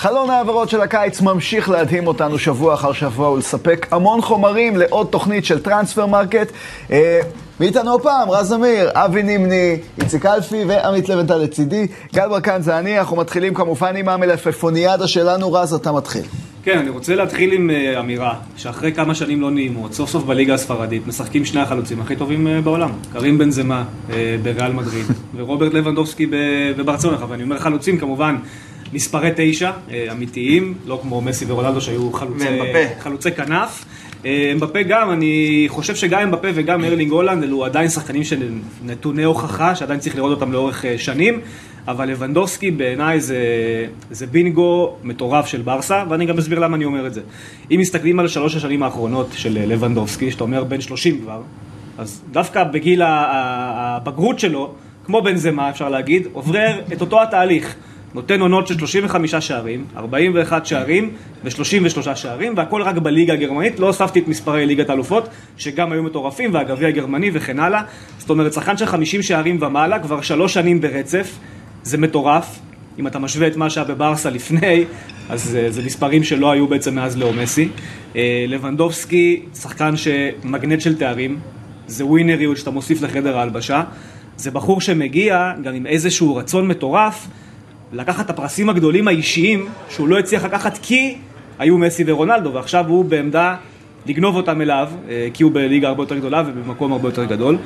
חלון העברות של הקיץ ממשיך להדהים אותנו שבוע אחר שבוע ולספק המון חומרים לעוד תוכנית של Transfer Market. אה, ואיתנו הפעם רז אמיר, אבי נימני, איציק אלפי ועמית לבנטל לצידי. גל ברקן זה אני, אנחנו מתחילים כמובן עם המלפפוניאדה שלנו. רז, אתה מתחיל. כן, אני רוצה להתחיל עם אה, אמירה, שאחרי כמה שנים לא נעימות, סוף סוף בליגה הספרדית משחקים שני החלוצים הכי טובים אה, בעולם. קרים בנזמה בריאל מדריד, ורוברט לבנדובסקי בברצלונה, ואני אומר חלוצים כמובן. מספרי תשע, אמיתיים, לא כמו מסי ורונלדו שהיו חלוצי, חלוצי כנף. אמבפה גם, אני חושב שגם אמבפה וגם ארלינג הולנד אלו עדיין שחקנים של נתוני הוכחה, שעדיין צריך לראות אותם לאורך שנים. אבל לבנדובסקי בעיניי זה, זה בינגו מטורף של ברסה, ואני גם אסביר למה אני אומר את זה. אם מסתכלים על שלוש השנים האחרונות של לבנדובסקי, שאתה אומר בן שלושים כבר, אז דווקא בגיל הבגרות שלו, כמו בן זמה אפשר להגיד, עובר את אותו התהליך. נותן עונות של 35 שערים, 41 שערים ו-33 שערים, והכל רק בליגה הגרמנית, לא הוספתי את מספרי ליגת האלופות, שגם היו מטורפים, והגביע הגרמני וכן הלאה. זאת אומרת, שחקן של 50 שערים ומעלה, כבר שלוש שנים ברצף, זה מטורף. אם אתה משווה את מה שהיה בברסה לפני, אז אה, זה מספרים שלא היו בעצם מאז לאו מסי. אה, לבנדובסקי, שחקן שמגנט של תארים, זה ווינריות שאתה מוסיף לחדר ההלבשה. זה בחור שמגיע גם עם איזשהו רצון מטורף לקחת את הפרסים הגדולים האישיים שהוא לא הצליח לקחת כי היו מסי ורונלדו, ועכשיו הוא בעמדה לגנוב אותם אליו, אה, כי הוא בליגה הרבה יותר גדולה ובמקום הרבה יותר גדול.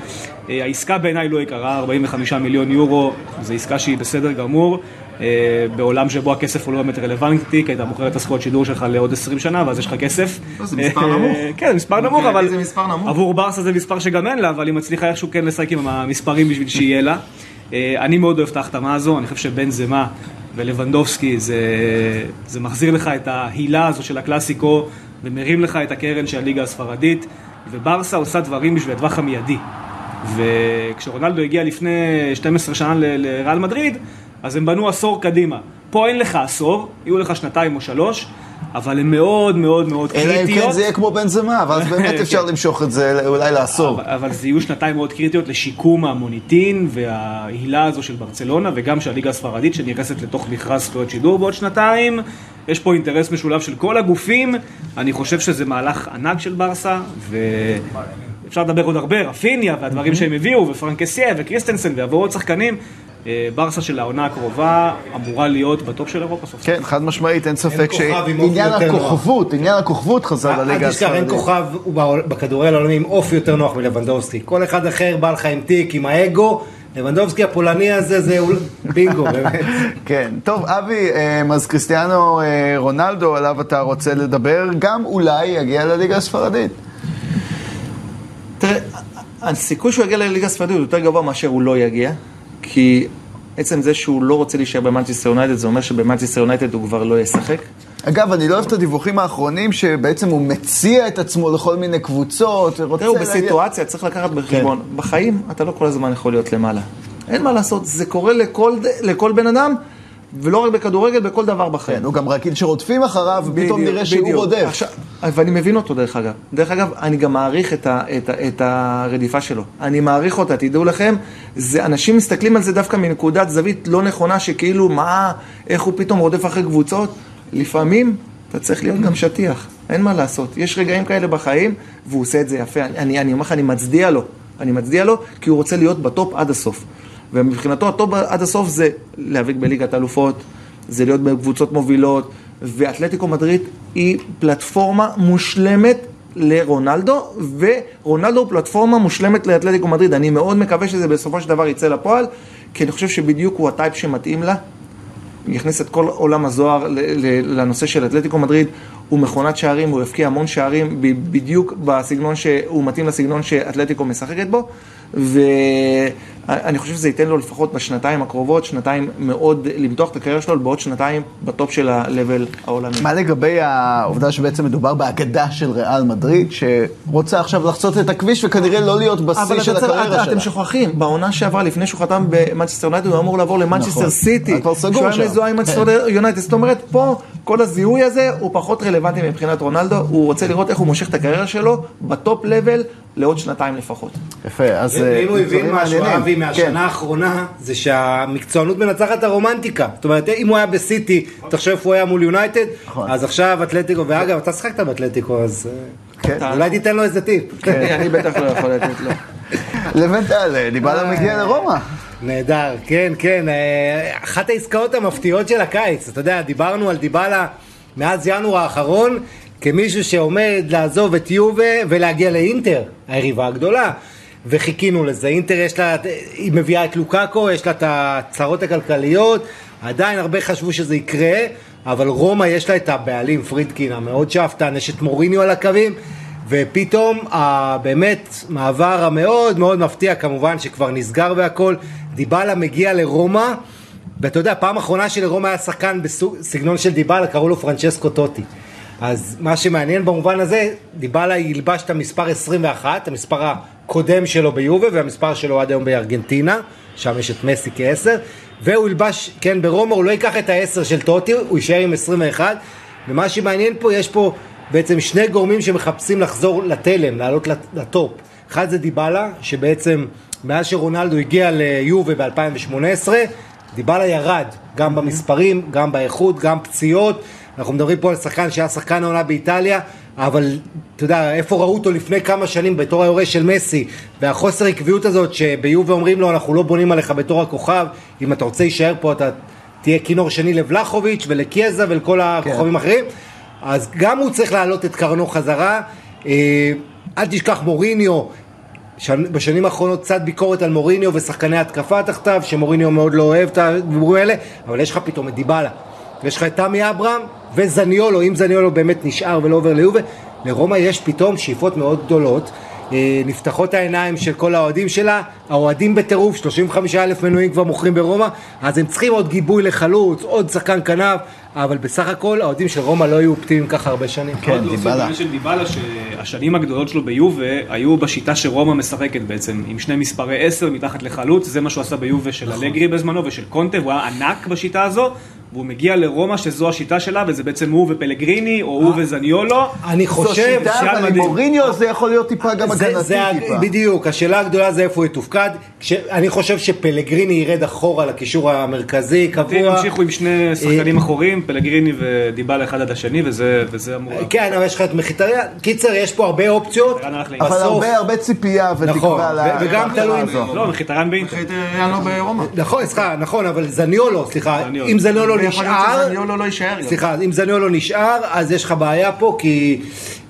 אה, העסקה בעיניי לא יקרה, 45 מיליון יורו, זו עסקה שהיא בסדר גמור. אה, בעולם שבו הכסף הוא לא באמת רלוונטי, כי אתה מוכר את הזכויות שידור שלך לעוד 20 שנה, ואז יש לך כסף. לא, זה מספר נמוך. כן, זה מספר נמוך, אבל עבור ברסה זה מספר שגם אין לה, אבל היא מצליחה איכשהו כן לשחק עם המספרים בשביל שיהיה לה. אני מאוד אוהב את ההחתמה הזו, אני חושב שבן זמה ולבנדובסקי זה, זה מחזיר לך את ההילה הזו של הקלאסיקו ומרים לך את הקרן של הליגה הספרדית, וברסה עושה דברים בשביל הטווח המיידי. וכשרונלדו הגיע לפני 12 שנה לריאל מדריד, אז הם בנו עשור קדימה. פה אין לך עשור, יהיו לך שנתיים או שלוש, אבל הן מאוד מאוד מאוד קריטיות. אלא אם כן זה יהיה כמו בנזמה, ואז באמת אפשר כן. למשוך את זה אולי לעשור. אבל, אבל זה יהיו שנתיים מאוד קריטיות לשיקום המוניטין וההילה הזו של ברצלונה, וגם של הליגה הספרדית שנכנסת לתוך מכרז זכויות שידור בעוד שנתיים. יש פה אינטרס משולב של כל הגופים, אני חושב שזה מהלך ענק של ברסה, ואפשר לדבר עוד הרבה, רפיניה והדברים שהם הביאו, ופרנק קסייה וקריסטנסן ויבואו עוד שחקנים. אה, ברסה של העונה הקרובה אמורה להיות בטופ של אירופה סוף סוף. כן, חד משמעית, אין ספק שעניין הכוכבות, עניין הכוכבות חזר לליגה הספרדית. אל תשכח, אין כוכב בכדורגל העולמי עם אופי יותר נוח מלבנדובסקי. כל אחד אחר בא לך עם תיק, עם האגו. לבנדובסקי הפולני הזה זה בינגו, באמת. כן, טוב, אבי, אה, אז קריסטיאנו אה, רונלדו, עליו אתה רוצה לדבר, גם אולי יגיע לליגה הספרדית. תראה, הסיכוי שהוא יגיע לליגה הספרדית הוא יותר גבוה מאשר הוא לא יגיע. כי עצם זה שהוא לא רוצה להישאר במנצ'סטר יונייטד, זה אומר שבמנצ'סטר יונייטד הוא כבר לא ישחק. אגב, אני לא אוהב את הדיווחים האחרונים שבעצם הוא מציע את עצמו לכל מיני קבוצות ורוצה... תראו, בסיטואציה צריך לקחת בחשבון. כן. בחיים אתה לא כל הזמן יכול להיות למעלה. אין מה לעשות, זה קורה לכל, לכל בן אדם. ולא רק בכדורגל, בכל דבר בחיים. כן, הוא גם רגיל שרודפים אחריו, ופתאום נראה שהוא בדיוק. רודף. עכשיו, ואני מבין אותו דרך אגב. דרך אגב, אני גם מעריך את, ה, את, ה, את הרדיפה שלו. אני מעריך אותה, תדעו לכם, זה, אנשים מסתכלים על זה דווקא מנקודת זווית לא נכונה, שכאילו, מה, איך הוא פתאום רודף אחרי קבוצות. לפעמים אתה צריך להיות גם שטיח, אין מה לעשות. יש רגעים כאלה בחיים, והוא עושה את זה יפה. אני, אני אומר לך, אני מצדיע לו. אני מצדיע לו, כי הוא רוצה להיות בטופ עד הסוף. ומבחינתו הטוב עד הסוף זה להיאבק בליגת האלופות, זה להיות בקבוצות מובילות, ואתלטיקו מדריד היא פלטפורמה מושלמת לרונלדו, ורונלדו הוא פלטפורמה מושלמת לאתלטיקו מדריד. אני מאוד מקווה שזה בסופו של דבר יצא לפועל, כי אני חושב שבדיוק הוא הטייפ שמתאים לה. יכניס את כל עולם הזוהר לנושא של אתלטיקו מדריד, הוא מכונת שערים, הוא יפקיע המון שערים בדיוק בסגנון שהוא מתאים לסגנון שאתלטיקו משחקת בו, ו... אני חושב שזה ייתן לו לפחות בשנתיים הקרובות, שנתיים מאוד למתוח את הקריירה שלו, בעוד שנתיים בטופ של ה-level העולמי. מה לגבי העובדה שבעצם מדובר באגדה של ריאל מדריד, שרוצה עכשיו לחצות את הכביש וכנראה לא להיות בשיא של הקריירה שלה? אבל אתם שוכחים, בעונה שעברה, לפני שהוא חתם במנצ'סטר יונייטד, הוא אמור לעבור למנצ'סטר נכון. סיטי. כבר סגור שם. שהוא היה מזוהה עם מנצ'סטר כן. יונייטד. זאת אומרת, פה כל הזיהוי הזה הוא פחות רלוונטי מבחינת רונלדו, הוא רוצה לראות איך הוא מושך את הקריירה שלו ב top level לעוד שנתיים לפחות. יפה, אז... אה, ואם הוא הבין משהו. אבי, כן. מהשנה האחרונה, זה שהמקצוענות מנצחת את הרומנטיקה. זאת אומרת, אם הוא היה בסיטי, תחשוב איפה הוא היה מול יונייטד, נכון. אז עכשיו אתלטיקו, ואגב, אתה שיחקת באתלטיקו, אז אה, כן. אולי תיתן לו איזה טיפ. אני בטח לא יכול לתת לו. לבן טל, דיבלה מגיע לרומא. נהדר, כן, כן. אה, אחת העסקאות המפתיעות של הקיץ, אתה יודע, דיברנו על דיבלה מאז ינואר האחרון, כמישהו שעומד לעזוב את יובה ולהגיע לאינטר, היריבה הגדולה. וחיכינו לזה. אינטר יש לה, היא מביאה את לוקאקו, יש לה את הצרות הכלכליות, עדיין הרבה חשבו שזה יקרה, אבל רומא יש לה את הבעלים, פרידקין, המאוד שאפתן, יש את מוריניו על הקווים, ופתאום באמת מעבר המאוד מאוד מפתיע, כמובן שכבר נסגר והכל, דיבלה מגיע לרומא, ואתה יודע, פעם אחרונה שלרומא היה שחקן בסגנון של דיבלה, קראו לו פרנצ'סקו טוטי. אז מה שמעניין במובן הזה, דיבלה ילבש את המספר 21, המספר הקודם שלו ביובה והמספר שלו עד היום בארגנטינה, שם יש את מסי כעשר, והוא ילבש, כן, ברומא הוא לא ייקח את העשר של טוטי, הוא יישאר עם 21, ומה שמעניין פה, יש פה בעצם שני גורמים שמחפשים לחזור לתלם, לעלות לט- לטופ. אחד זה דיבלה, שבעצם מאז שרונלדו הגיע ליובה ב-2018, דיבלה ירד, גם במספרים, גם באיכות, גם פציעות. אנחנו מדברים פה על שחקן שהיה שחקן העונה באיטליה, אבל אתה יודע, איפה ראו אותו לפני כמה שנים בתור היורש של מסי, והחוסר עקביות הזאת שביובה אומרים לו, אנחנו לא בונים עליך בתור הכוכב, אם אתה רוצה להישאר פה אתה תהיה כינור שני לבלחוביץ' ולקיאזה ולכל הכוכבים האחרים, אז גם הוא צריך להעלות את קרנו חזרה. אה, אל תשכח מוריניו, שנ- בשנים האחרונות קצת ביקורת על מוריניו ושחקני התקפה תחתיו, שמוריניו מאוד לא אוהב את הדיבורים האלה, אבל יש לך פתאום את דיבלה, ויש לך את תמי אברהם וזניולו, אם זניולו באמת נשאר ולא עובר ליובה, לרומא יש פתאום שאיפות מאוד גדולות. אה, נפתחות העיניים של כל האוהדים שלה, האוהדים בטירוף, 35 אלף מנויים כבר מוכרים ברומא, אז הם צריכים עוד גיבוי לחלוץ, עוד שחקן כנף, אבל בסך הכל האוהדים של רומא לא היו אופטימיים ככה הרבה שנים. כן, עוד להוסיף דיבלה. בעניין של דיבלה, שהשנים הגדולות שלו ביובה היו בשיטה שרומא משחקת בעצם, עם שני מספרי 10 מתחת לחלוץ, זה מה שהוא עשה ביובה של אלגרי בזמנו ושל קונטה, והוא היה ענק בשיטה הזו, והוא מגיע לרומא שזו השיטה שלה, וזה בעצם הוא ופלגריני, או הוא וזניולו. אני זו חושב... שיטה, שיטה אבל עם. מוריניו זה יכול להיות טיפה גם זה, זה, הגנתי טיפה. בדיוק, השאלה הגדולה זה איפה הוא יתופקד. אני חושב שפלגריני ירד אחורה לקישור המרכזי, קבוע. המשיכו עם שני שחקנים אחורים, פלגריני ודיבלה אחד עד השני, וזה וזה אמור... כן, אבל יש לך את מחיטריה. קיצר, יש פה הרבה אופציות. מחיטריה. אבל הרבה הרבה ציפייה נכון, ותקווה ל- ו- וגם תלוי-. לא, מחיטרן באינטר. היה לו ברומא. נכון, סליחה, נכון, אבל זניולו, סליחה, זניולו. אם זניולו להיות נשאר, שזניולו לא יישאר. סליחה, אם זניולו נשאר, אז יש לך בעיה פה, כי,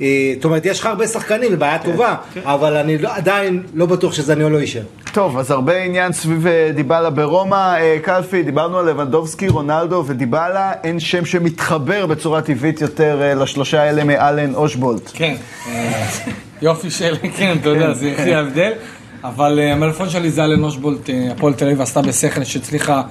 אה, זאת אומרת, יש לך הרבה שחקנים, זו בעיה טובה, אבל אני לא- עדיין לא בטוח שזניולו יישאר. טוב, אז הרבה עניין סביב אה, דיבלה ברומא. אה, קלפי, דיברנו על לבנדובסקי, רונלדו ודיבלה, אין שם שמתחבר בצורה טבעית יותר אה, לשלושה האלה מאלן אושבולט. כן, יופי של, כן, אתה יודע, זה הכי ההבדל. אבל המלפון שלי זה אלן אושבולט, הפועל תל אביב עשתה בשכל שהצליחה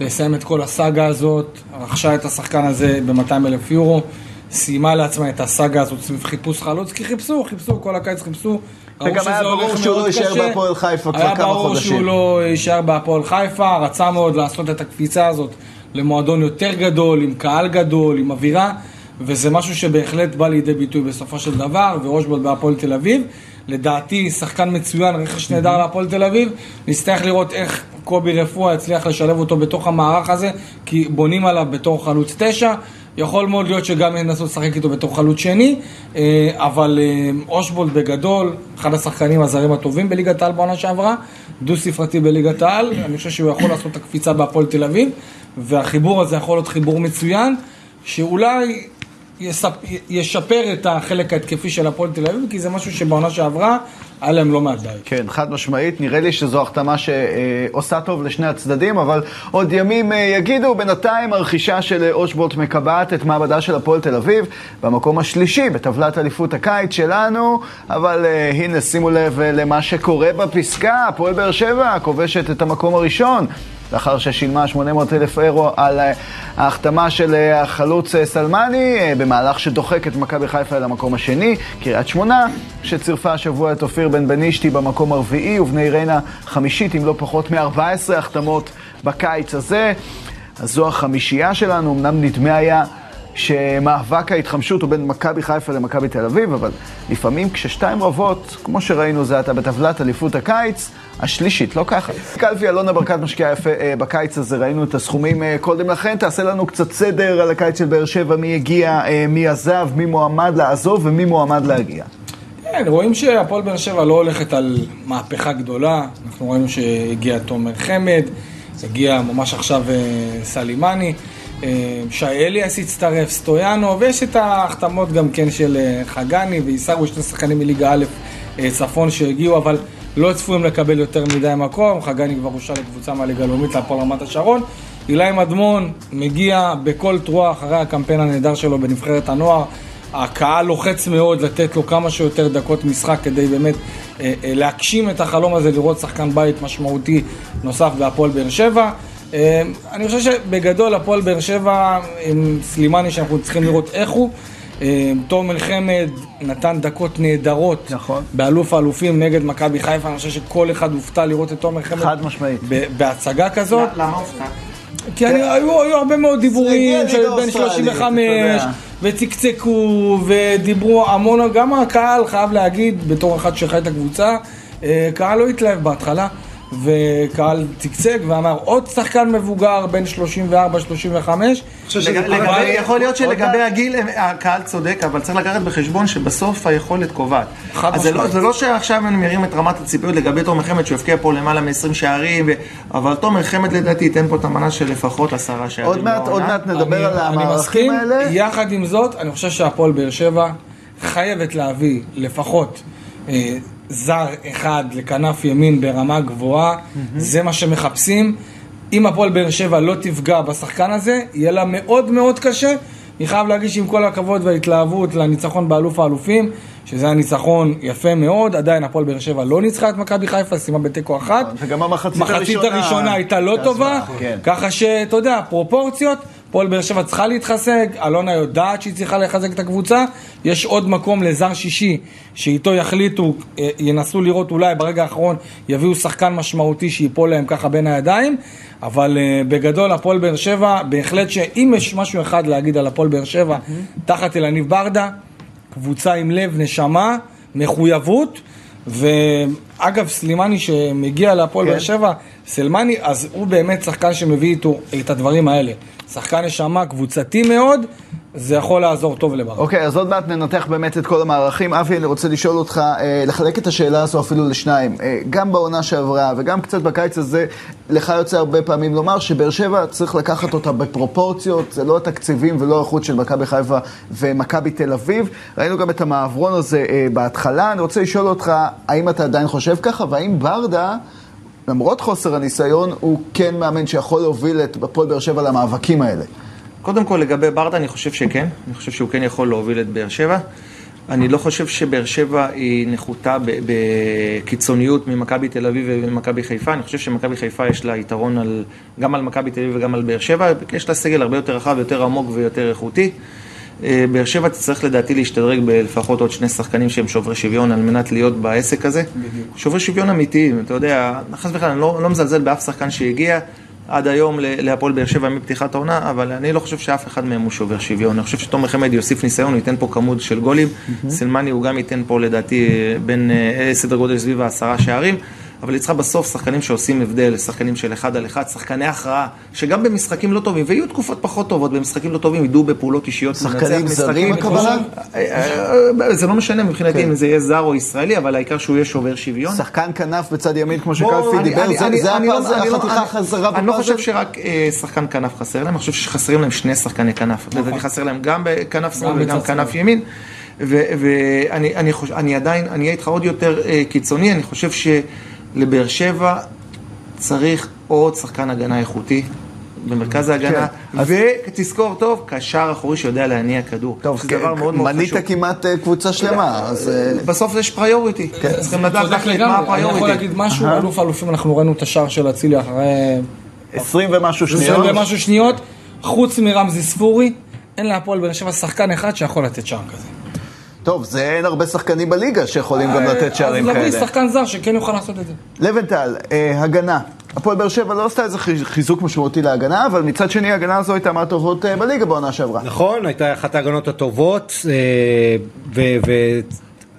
לסיים את כל הסאגה הזאת, רכשה את השחקן הזה ב-200 אלף יורו, סיימה לעצמה את הסאגה הזאת סביב חיפוש חלוץ, כי חיפשו, חיפשו, כל הקיץ חיפשו. וגם היה ברור שהוא לא יישאר. בהפועל חיפה כבר היה כמה ברור חודשים. שהוא לא יישאר בהפועל חיפה, רצה מאוד לעשות את הקפיצה הזאת למועדון יותר גדול, עם קהל גדול, עם אווירה, וזה משהו שבהחלט בא לידי ביטוי בסופו של דבר, ואושבולד בהפועל תל אביב. לדעתי, שחקן מצוין, רכש נהדר להפועל תל אביב. נצטרך לראות איך קובי רפואה יצליח לשלב אותו בתוך המערך הזה, כי בונים עליו בתור חלוץ תשע. יכול מאוד להיות שגם ינסו לשחק איתו בתור חלוץ שני, אה, אבל אה, אושבולד בגדול, אחד השחקנים הזרים הטובים בליגת העל בעונה שעברה, דו ספרתי בליגת העל, אני חושב שהוא יכול לעשות את הקפיצה בהפועל תל אביב, והחיבור הזה יכול להיות חיבור מצוין, שאולי. ישפר את החלק ההתקפי של הפועל תל אביב, כי זה משהו שבעונה שעברה היה להם לא מעט בעיות. כן, חד משמעית. נראה לי שזו החתמה שעושה טוב לשני הצדדים, אבל עוד ימים אה, יגידו. בינתיים הרכישה של אה, אושבולט מקבעת את מעמדה של הפועל תל אביב במקום השלישי בטבלת אליפות הקיץ שלנו, אבל אה, הנה, שימו לב למה שקורה בפסקה. הפועל באר שבע כובשת את המקום הראשון. לאחר ששילמה 800 אלף אירו על אה, ההחתמה של אה, החלוץ אה, סלמני, במהלך שדוחק את מכבי חיפה אל המקום השני. קריית שמונה, שצירפה השבוע את אופיר בן בנישתי במקום הרביעי, ובני ריינה חמישית עם לא פחות מ-14 החתמות בקיץ הזה. אז זו החמישייה שלנו, אמנם נדמה היה שמאבק ההתחמשות הוא בין מכבי חיפה למכבי תל אביב, אבל לפעמים כששתיים רבות, כמו שראינו זה עתה בטבלת אליפות הקיץ, השלישית, לא ככה. קלפי אלונה ברקת משקיעה יפה אה, בקיץ הזה, ראינו את הסכומים אה, קודם לכן. תעשה לנו קצת סדר על הקיץ של באר שבע, מי הגיע, אה, מי עזב, מי מועמד לעזוב ומי מועמד להגיע. כן, רואים שהפועל באר שבע לא הולכת על מהפכה גדולה. אנחנו ראינו שהגיע תומר חמד, הגיע ממש עכשיו אה, סלימני, שי אליאס הצטרף, סטויאנו, ויש את ההחתמות גם כן של אה, חגני ועיסאווי, שני שחקנים מליגה א' אה, צפון שהגיעו, אבל לא צפויים לקבל יותר מדי מקום. חגני כבר אושר לקבוצה מהליגה הלאומית להפועל רמת השרון. אילי מדמון מגיע בכל תרועה אחרי הקמפיין הנהדר שלו בנבחרת הנוער. הקהל לוחץ מאוד לתת לו כמה שיותר דקות משחק כדי באמת אה, אה, להגשים את החלום הזה, לראות שחקן בית משמעותי נוסף בהפועל באר שבע. אה, אני חושב שבגדול הפועל באר שבע עם סלימני שאנחנו צריכים לראות איך הוא. אה, תומר חמד נתן דקות נהדרות נכון. באלוף האלופים נגד מכבי חיפה, אני חושב שכל אחד הופתע לראות את תומר חמד חד משמעית. בהצגה כזאת. למה הופתע? כי אני, היו, היו הרבה מאוד דיבורים של אוסטרלית, 35 אתה יודע. וצקצקו ודיברו המון, גם הקהל חייב להגיד, בתור אחד שחי את הקבוצה, אה, קהל לא התלהב בהתחלה. וקהל צקצק ואמר עוד שחקן מבוגר בין 34-35 לג- לגבי- יכול להיות שלגבי הגיל הם- הקהל צודק, אבל צריך לקחת בחשבון שבסוף היכולת קובעת. אז זה לא-. זה לא שעכשיו אני מרים את רמת הציפיות לגבי תומר חמד, שהוא הבקיע פה למעלה מ-20 שערים, אבל תומר חמד לדעתי ייתן פה את המנה של לפחות עשרה שערים. עוד מעט, עוד בעונה. מעט נדבר על המערכים האלה. יחד עם זאת, אני חושב שהפועל באר שבע חייבת להביא לפחות אה, זר אחד לכנף ימין ברמה גבוהה, זה מה שמחפשים. אם הפועל באר שבע לא תפגע בשחקן הזה, יהיה לה מאוד מאוד קשה. אני חייב להגיד שעם כל הכבוד וההתלהבות לניצחון באלוף האלופים, שזה היה ניצחון יפה מאוד, עדיין הפועל באר שבע לא ניצחה את מכבי חיפה, סיימה בתיקו אחת. וגם המחצית מחצית הראשונה הראשונה הייתה לא טובה, כן. ככה שאתה יודע, פרופורציות, הפועל באר שבע צריכה להתחזק, אלונה יודעת שהיא צריכה לחזק את הקבוצה, יש עוד מקום לזר שישי שאיתו יחליטו, אה, ינסו לראות אולי ברגע האחרון יביאו שחקן משמעותי שיפול להם ככה בין הידיים, אבל אה, בגדול הפועל באר שבע, בהחלט שאם יש משהו אחד להגיד על הפועל באר שבע, תחת אלניב ברדה, קבוצה עם לב, נשמה, מחויבות. ואגב, סלימני שמגיע להפועל כן. באר שבע, סלמני, אז הוא באמת שחקן שמביא איתו את הדברים האלה. שחקן נשמה קבוצתי מאוד, זה יכול לעזור טוב לברק. אוקיי, אז עוד מעט ננתח באמת את כל המערכים. אבי, אני רוצה לשאול אותך, אה, לחלק את השאלה הזו אפילו לשניים. אה, גם בעונה שעברה וגם קצת בקיץ הזה, לך יוצא הרבה פעמים לומר שבאר שבע צריך לקחת אותה בפרופורציות, זה לא התקציבים ולא האיכות של מכבי חיפה ומכבי תל אביב. ראינו גם את המעברון הזה אה, בהתחלה. אני רוצה לשאול אותך, האם אתה עדיין חושב ככה, והאם ברדה... למרות חוסר הניסיון, הוא כן מאמן שיכול להוביל את הפועל באר שבע למאבקים האלה. קודם כל לגבי ברדה, אני חושב שכן. אני חושב שהוא כן יכול להוביל את באר שבע. אני לא חושב שבאר שבע היא נחותה בקיצוניות ממכבי תל אביב וממכבי חיפה. אני חושב שמכבי חיפה יש לה יתרון על, גם על מכבי תל אביב וגם על באר שבע. יש לה סגל הרבה יותר רחב, יותר עמוק ויותר איכותי. אה, באר שבע תצטרך לדעתי להשתדרג בלפחות עוד שני שחקנים שהם שוברי שוויון על מנת להיות בעסק הזה. שוברי שוויון אמיתיים, אתה יודע, חס וחלילה, אני לא, לא מזלזל באף שחקן שהגיע עד היום להפועל באר שבע מפתיחת העונה, אבל אני לא חושב שאף אחד מהם הוא שובר שוויון. אני חושב שתומר חמד יוסיף ניסיון, הוא ייתן פה כמות של גולים. סלמני הוא גם ייתן פה לדעתי בין אה, סדר גודל סביב העשרה שערים. אבל היא צריכה בסוף שחקנים שעושים הבדל, שחקנים של אחד על אחד, שחקני הכרעה, שגם במשחקים לא טובים, ויהיו תקופות פחות טובות, במשחקים לא טובים ידעו בפעולות אישיות. שחקנים לנצח זרים, משחקים. הכוונה? אה, אה, זה לא משנה מבחינתי אם זה יהיה זר או ישראלי, אבל העיקר שהוא יהיה שובר שוויון. שחקן כנף בצד ימין, כמו שקלפי אני- דיבר, זה- אני לא- הפאזל, אני לא- החתיכה החזרה אני לא בפאזל? חושב שרק אה, שחקן כנף חסר להם, אני חושב שחסרים להם שני שחקני כנף. לדעתי חסר להם גם בכנף שמאל גם וגם כנף. ימין. ואני אני חוש- אני עדיין, אני אהיה איתך עוד יותר קיצוני, אני חושב שלבאר שבע צריך עוד שחקן הגנה איכותי. במרכז ההגנה, כן, אז- ותזכור טוב, קשר אחורי שיודע להניע כדור. טוב, שזה דבר מאוד מאוד מנית חשוב. כמעט אה, קבוצה שלמה, אז... אה, בסוף יש פריוריטי, צריכים לדעת להחליט מה לגמרי, אני יכול הפריוריטי. להגיד משהו, אלוף האלופים, אנחנו ראינו את השער של אצילי אחרי 20 ומשהו עשרים שניות. ומשהו שניות, חוץ מרמזי ספורי, אין להפועל באר שבע שחקן אחד שיכול לתת שער כזה. טוב, זה אין הרבה שחקנים בליגה שיכולים גם לתת שערים אז להביא כאלה. שחקן זר שכן יוכל לעשות את זה. לבנטל, אה, הגנה. הפועל באר שבע לא עשתה איזה חיז- חיזוק משמעותי להגנה, אבל מצד שני ההגנה הזו הייתה מהטובות אה, בליגה בעונה שעברה. נכון, הייתה אחת ההגנות הטובות, אה,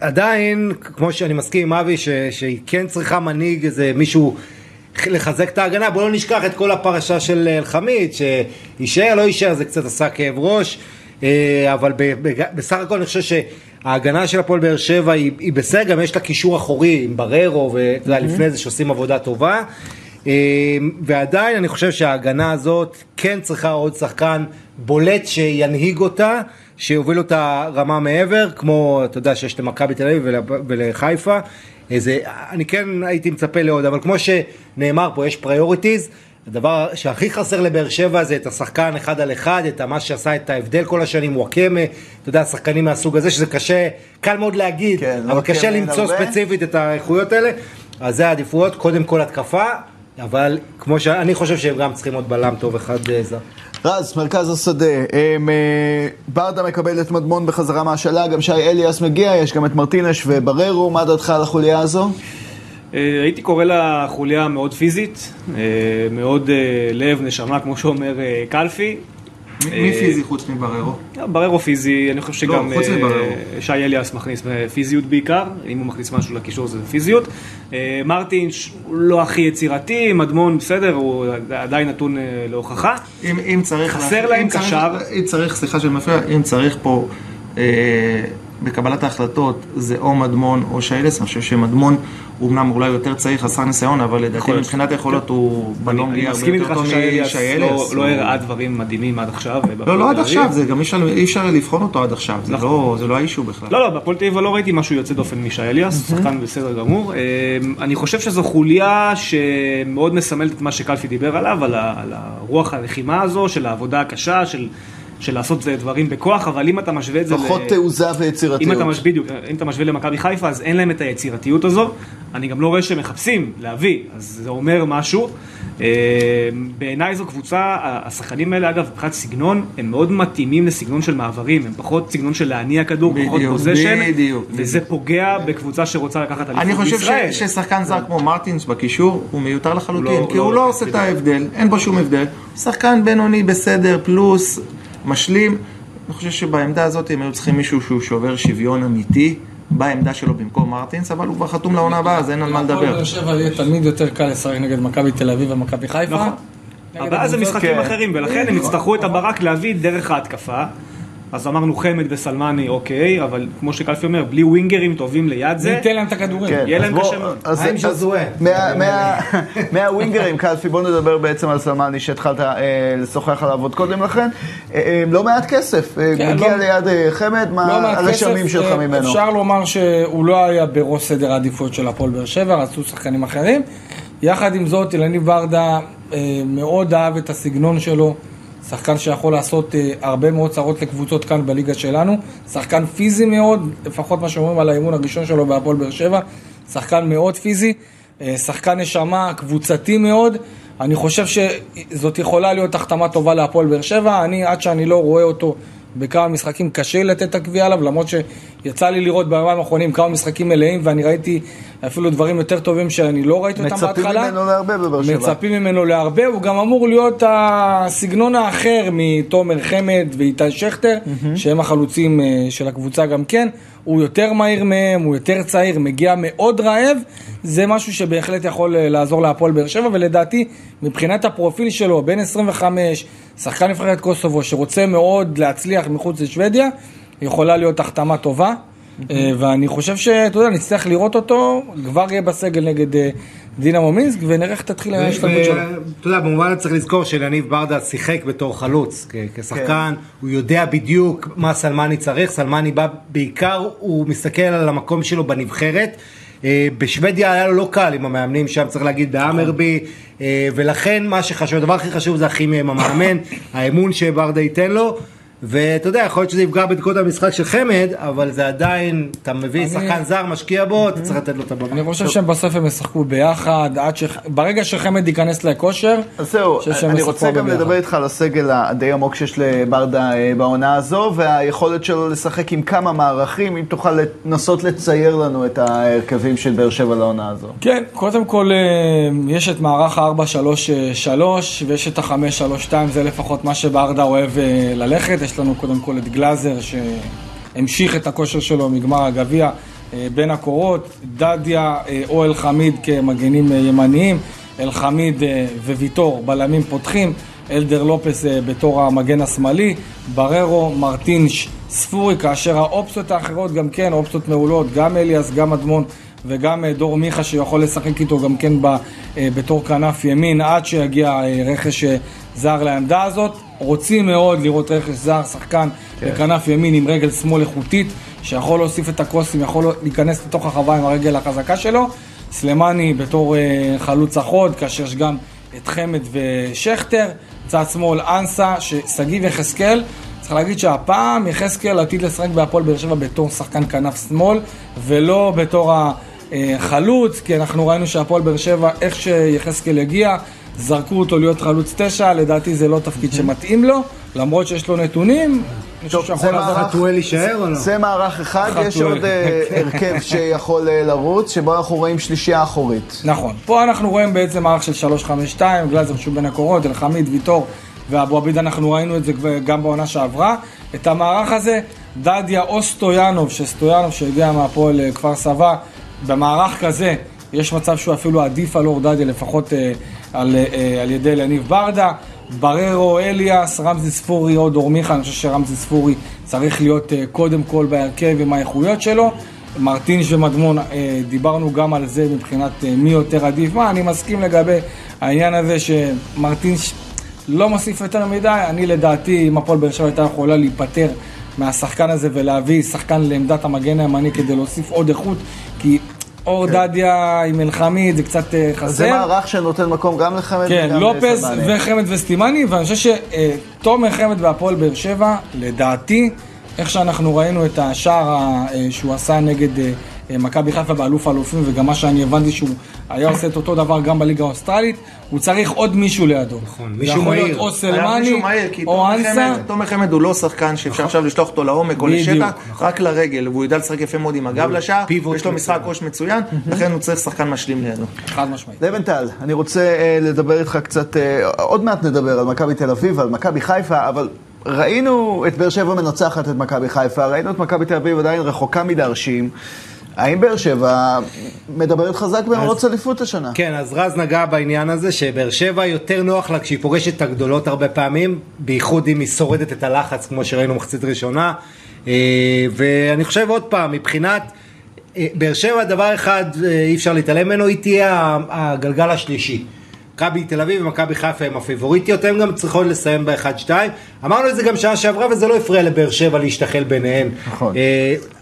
ועדיין, כמו שאני מסכים עם אבי, שהיא כן צריכה מנהיג, איזה מישהו לחזק את ההגנה, בואו לא נשכח את כל הפרשה של אלחמיד, שיישאר, לא יישאר, זה קצת עשה כאב ראש, אה, אבל בסך הכל אני חושב שההגנה של הפועל באר שבע היא, היא בסדר, גם יש לה קישור אחורי עם בררו, ואתה יודע, לפני זה שעושים עבודה טובה. אה, ועדיין אני חושב שההגנה הזאת כן צריכה עוד שחקן בולט שינהיג אותה, שיוביל אותה רמה מעבר, כמו, אתה יודע, שיש למכבי תל אביב ול- ולחיפה. איזה, אני כן הייתי מצפה לעוד, אבל כמו שנאמר פה, יש priorities. הדבר שהכי חסר לבאר שבע זה את השחקן אחד על אחד, את מה שעשה את ההבדל כל השנים, נוואקמה, אתה יודע, שחקנים מהסוג הזה, שזה קשה, קל מאוד להגיד, כן, אבל קשה למצוא הרבה. ספציפית את האיכויות האלה, אז זה העדיפויות, קודם כל התקפה, אבל כמו שאני חושב שהם גם צריכים עוד בלם טוב אחד אה, זר. רז, מרכז השדה, הם, אה, ברדה מקבל את מדמון בחזרה מהשאלה, גם שי אליאס מגיע, יש גם את מרטינש ובררו, מה דעתך על החוליה הזו? אה, הייתי קורא לה חוליה מאוד פיזית, אה, מאוד אה, לב, נשמה, כמו שאומר קלפי. מי פיזי חוץ מבררו? בררו פיזי, אני חושב לא, שגם מבררו. שי אליאס מכניס פיזיות בעיקר, אם הוא מכניס משהו לקישור זה פיזיות. אה, מרטין ש- הוא לא הכי יצירתי, מדמון בסדר, הוא עדיין נתון להוכחה. אם, צריך... חסר להם קשר. אם צריך, סליחה שאני מפריע, אם צריך פה בקבלת ההחלטות זה או מדמון או שיילס, אני חושב שמדמון הוא אמנם אולי יותר צעיר, חסר ניסיון, אבל לדעתי. מבחינת היכולת הוא בלום לי הרבה יותר טוב ששי אליאס משי לא-. לא הראה דברים מדהימים עד עכשיו. לא, לא עד. עכשיו, זה גם אי אפשר- לבחון אותו עד עכשיו, זה נכון. לא- לא האישו בכלל. לא, לא, בהפועל תל אביב לא ראיתי משהו יוצא דופן משי אליאס, שחקן בסדר גמור. אה, אני חושב שזו חוליה שמאוד מסמלת את מה שקלפי דיבר עליו, על הרוח הלחימה הזו, של העבודה הקשה, של... של לעשות דברים בכוח, אבל אם אתה משווה את זה... פחות ל- תעוזה אם ויצירתיות. אתה משווה, בדיוק, אם אתה משווה למכבי חיפה, אז אין להם את היצירתיות הזו. אני גם לא רואה שהם מחפשים להביא, אז זה אומר משהו. אה, בעיניי זו קבוצה, השחקנים האלה, אגב, מבחינת סגנון, הם מאוד מתאימים לסגנון של מעברים, הם פחות סגנון של להניע כדור, פחות בדיוק, פוזיישן, בדיוק, וזה פוגע בקבוצה שרוצה לקחת אני אליפות חושב בישראל. ש- ששחקן זר כמו מרטינס בקישור הוא מיותר לחלוטין, לא- כי לא הוא לא לוקח, עושה את בדיוק. ההבדל, אין בו שום הבדל. שחקן בינוני בסדר, פלוס, משלים. אני חושב שבעמדה הזאת הם היו צריכים מישהו שהוא שובר שוויון אמיתי בעמדה שלו במקום מרטינס, אבל הוא כבר חתום לעונה הבאה, אז אין על מה לדבר. באר שבע יהיה תמיד יותר קל לשחק נגד מכבי תל אביב ומכבי חיפה. נכון. הבעיה זה משחקים כן. אחרים, ולכן הם יצטרכו את הברק להביא דרך ההתקפה. אז אמרנו חמד וסלמני, אוקיי, אבל כמו שקלפי אומר, בלי ווינגרים טובים ליד זה, ייתן להם את הכדורים? כן, יהיה אז להם קשה מאוד. אז- מה עם אז מה- מהווינגרים, קלפי, בוא נדבר בעצם על סלמני שהתחלת אה, לשוחח עליו עוד קודם לכן. אה, אה, לא מעט כסף, כן, מגיע לא- ליד אה, חמד, לא מה מעט הרשמים שלך ממנו? אפשר לומר שהוא לא היה בראש סדר העדיפויות של הפועל באר שבע, רצו שחקנים אחרים. יחד עם זאת, אלניב ברדה אה, מאוד אהב את הסגנון שלו. שחקן שיכול לעשות אה, הרבה מאוד צרות לקבוצות כאן בליגה שלנו. שחקן פיזי מאוד, לפחות מה שאומרים על האימון הראשון שלו בהפועל באר שבע. שחקן מאוד פיזי, אה, שחקן נשמה, קבוצתי מאוד. אני חושב שזאת יכולה להיות החתמה טובה להפועל באר שבע. אני, עד שאני לא רואה אותו בכמה משחקים, קשה לתת את הקביעה עליו, למרות שיצא לי לראות בימים האחרונים כמה משחקים מלאים, ואני ראיתי אפילו דברים יותר טובים שאני לא ראיתי אותם מצפים בהתחלה. ממנו להרבה בבאר שבע. מצפים ממנו להרבה, הוא גם אמור להיות הסגנון האחר מתומר חמד ואיתי שכטר, שהם החלוצים אה, של הקבוצה גם כן. הוא יותר מהיר מהם, הוא יותר צעיר, מגיע מאוד רעב, זה משהו שבהחלט יכול אה, לעזור להפועל באר שבע, ולדעתי, מבחינת הפרופיל שלו, בן 25, שחקן נבחרת קוסובו, שרוצה מאוד להצליח מחוץ לשוודיה, יכולה להיות החתמה טובה. אה, ואני חושב שאתה יודע, נצטרך לראות אותו, כבר יהיה בסגל נגד אה, דינמו מינסק, ונראה איך תתחיל ההשתלמות שלו. אתה יודע, במובן צריך לזכור שלניב ברדה שיחק בתור חלוץ, כ- כשחקן, הוא יודע בדיוק מה סלמני צריך, סלמני בא, בעיקר הוא מסתכל על המקום שלו בנבחרת. אה, בשוודיה היה לו לא קל עם המאמנים שם, צריך להגיד, באמרבי, אה, ולכן מה שחשוב, הדבר הכי חשוב זה הכימיה עם המאמן, האמון שברדה ייתן לו. ואתה יודע, יכול להיות שזה יפגע בדקות המשחק של חמד, אבל זה עדיין, אתה מביא אני- שחקן זר, משקיע בו, אתה צריך לתת לו את הבמה. אני חושב שהם בסוף הם ישחקו ביחד, עד ש... ברגע שחמד ייכנס לכושר, אז זהו, אני רוצה גם ביחד. לדבר איתך על הסגל הדי עמוק שיש לברדה אה, בעונה הזו, והיכולת שלו לשחק עם כמה מערכים, אם תוכל לנסות לצייר לנו את ההרכבים של באר שבע לעונה הזו. כן, קודם כל אה, יש את מערך ה-4-3-3 ויש את ה-5-3-2, זה לפחות מה שברדה אוהב אה, ללכת. יש לנו קודם כל את גלאזר שהמשיך את הכושר שלו מגמר הגביע אה, בין הקורות, דדיה אה, או אלחמיד כמגנים אה, ימניים, אלחמיד וויטור בלמים פותחים, אלדר לופס בתור המגן השמאלי, בררו, מרטינש, ספורי, כאשר האופציות האחרות גם כן, אופציות מעולות, גם אליאס, גם אדמון וגם אה, דור מיכה שיכול לשחק איתו גם כן ב, אה, בתור כנף ימין עד שיגיע אה, רכש זר לעמדה הזאת. רוצים מאוד לראות רכש זר, שחקן בכנף ימין עם רגל שמאל איכותית, שיכול להוסיף את הקרוסים, יכול להיכנס לתוך החווה עם הרגל החזקה שלו. סלימני בתור חלוץ החוד, כאשר יש גם את חמד ושכטר. צד שמאל אנסה, ששגיב יחזקאל. צריך להגיד שהפעם יחזקאל עתיד לשחק בהפועל באר שבע בתור שחקן כנף שמאל, ולא בתור החלוץ, כי אנחנו ראינו שהפועל באר שבע, איך שיחזקאל הגיע, זרקו אותו להיות חלוץ תשע, לדעתי זה לא תפקיד שמתאים לו, למרות שיש לו נתונים, זה. מערך- יישאר או לא? זה מערך אחד, יש. עוד אה, הרכב שיכול אה, לרוץ, שבו אנחנו רואים שלישייה אחורית. נכון. פה אנחנו רואים בעצם מערך של 352, גלאזר שהוא בין הקורות, אלחמיד, ויטור ואבו עביד, אנחנו ראינו את זה גם בעונה שעברה. את המערך הזה, דדיה או סטויאנוב, שסטויאנוב שהגיע מהפועל אה, כפר סבא, במערך כזה יש מצב שהוא אפילו עדיף על אור דדיה, לפחות אה, על, אה, על ידי יניב ברדה. בררו, אליאס, רמזי ספורי או דור מיכה, אני חושב שרמזי ספורי צריך להיות אה, קודם כל בהרכב עם האיכויות שלו. מרטינש ומדמון, אה, דיברנו גם על זה מבחינת אה, מי יותר עדיף מה, אני מסכים לגבי העניין הזה שמרטינש לא מוסיף יותר מדי, אני לדעתי אם הפועל באר שבע הייתה יכולה להיפטר מהשחקן הזה ולהביא שחקן לעמדת המגן הימני כדי להוסיף עוד איכות, כי אור דדיה עם אלחמיד זה קצת אה, חסר. זה מערך שנותן מקום גם לחמד כן, וגם לופז לסבאני. וחמד וסטימני, ואני חושב שתומר חמד והפועל באר שבע, לדעתי, איך שאנחנו ראינו את השער אה, שהוא עשה נגד אה, אה, מכבי חיפה באלוף האלופים, וגם מה שאני הבנתי שהוא היה עושה את אותו דבר גם בליגה האוסטרלית, הוא צריך עוד מישהו לידו. נכון, מישהו יכול להיות מהיר. או סלמני, מהיר, כי או אנסה. תומר חמד הוא לא שחקן שאפשר עכשיו לשלוח אותו לעומק או לשטח, רק לרגל, והוא יודע לשחק יפה מאוד עם הגב לשער, יש לו משחק ראש מצוין, לכן הוא צריך שחקן משלים לידו. חד משמעית. לבנטל, אני רוצה אה, לדבר איתך קצת, אה, עוד מעט נדבר על מכבי תל אביב, על מכבי חיפה, אבל ראינו את באר שבע מנצחת את מכבי חיפה, ראינו את מכבי תל אביב עדיין רחוקה מלהרשים. האם באר שבע מדברת חזק במרוץ אליפות השנה? כן, אז רז נגע בעניין הזה, שבאר שבע יותר נוח לה כשהיא פוגשת את הגדולות הרבה פעמים, בייחוד אם היא שורדת את הלחץ, כמו שראינו מחצית ראשונה. אה, ואני חושב עוד פעם, מבחינת אה, באר שבע, דבר אחד אה, אי אפשר להתעלם ממנו, היא תהיה הגלגל השלישי. מכבי תל אביב ומכבי חיפה הם הפיבוריטיות, הן גם צריכות לסיים ב-1-2. אמרנו את זה גם שנה שעברה וזה לא הפריע לבאר שבע להשתחל ביניהן. נכון.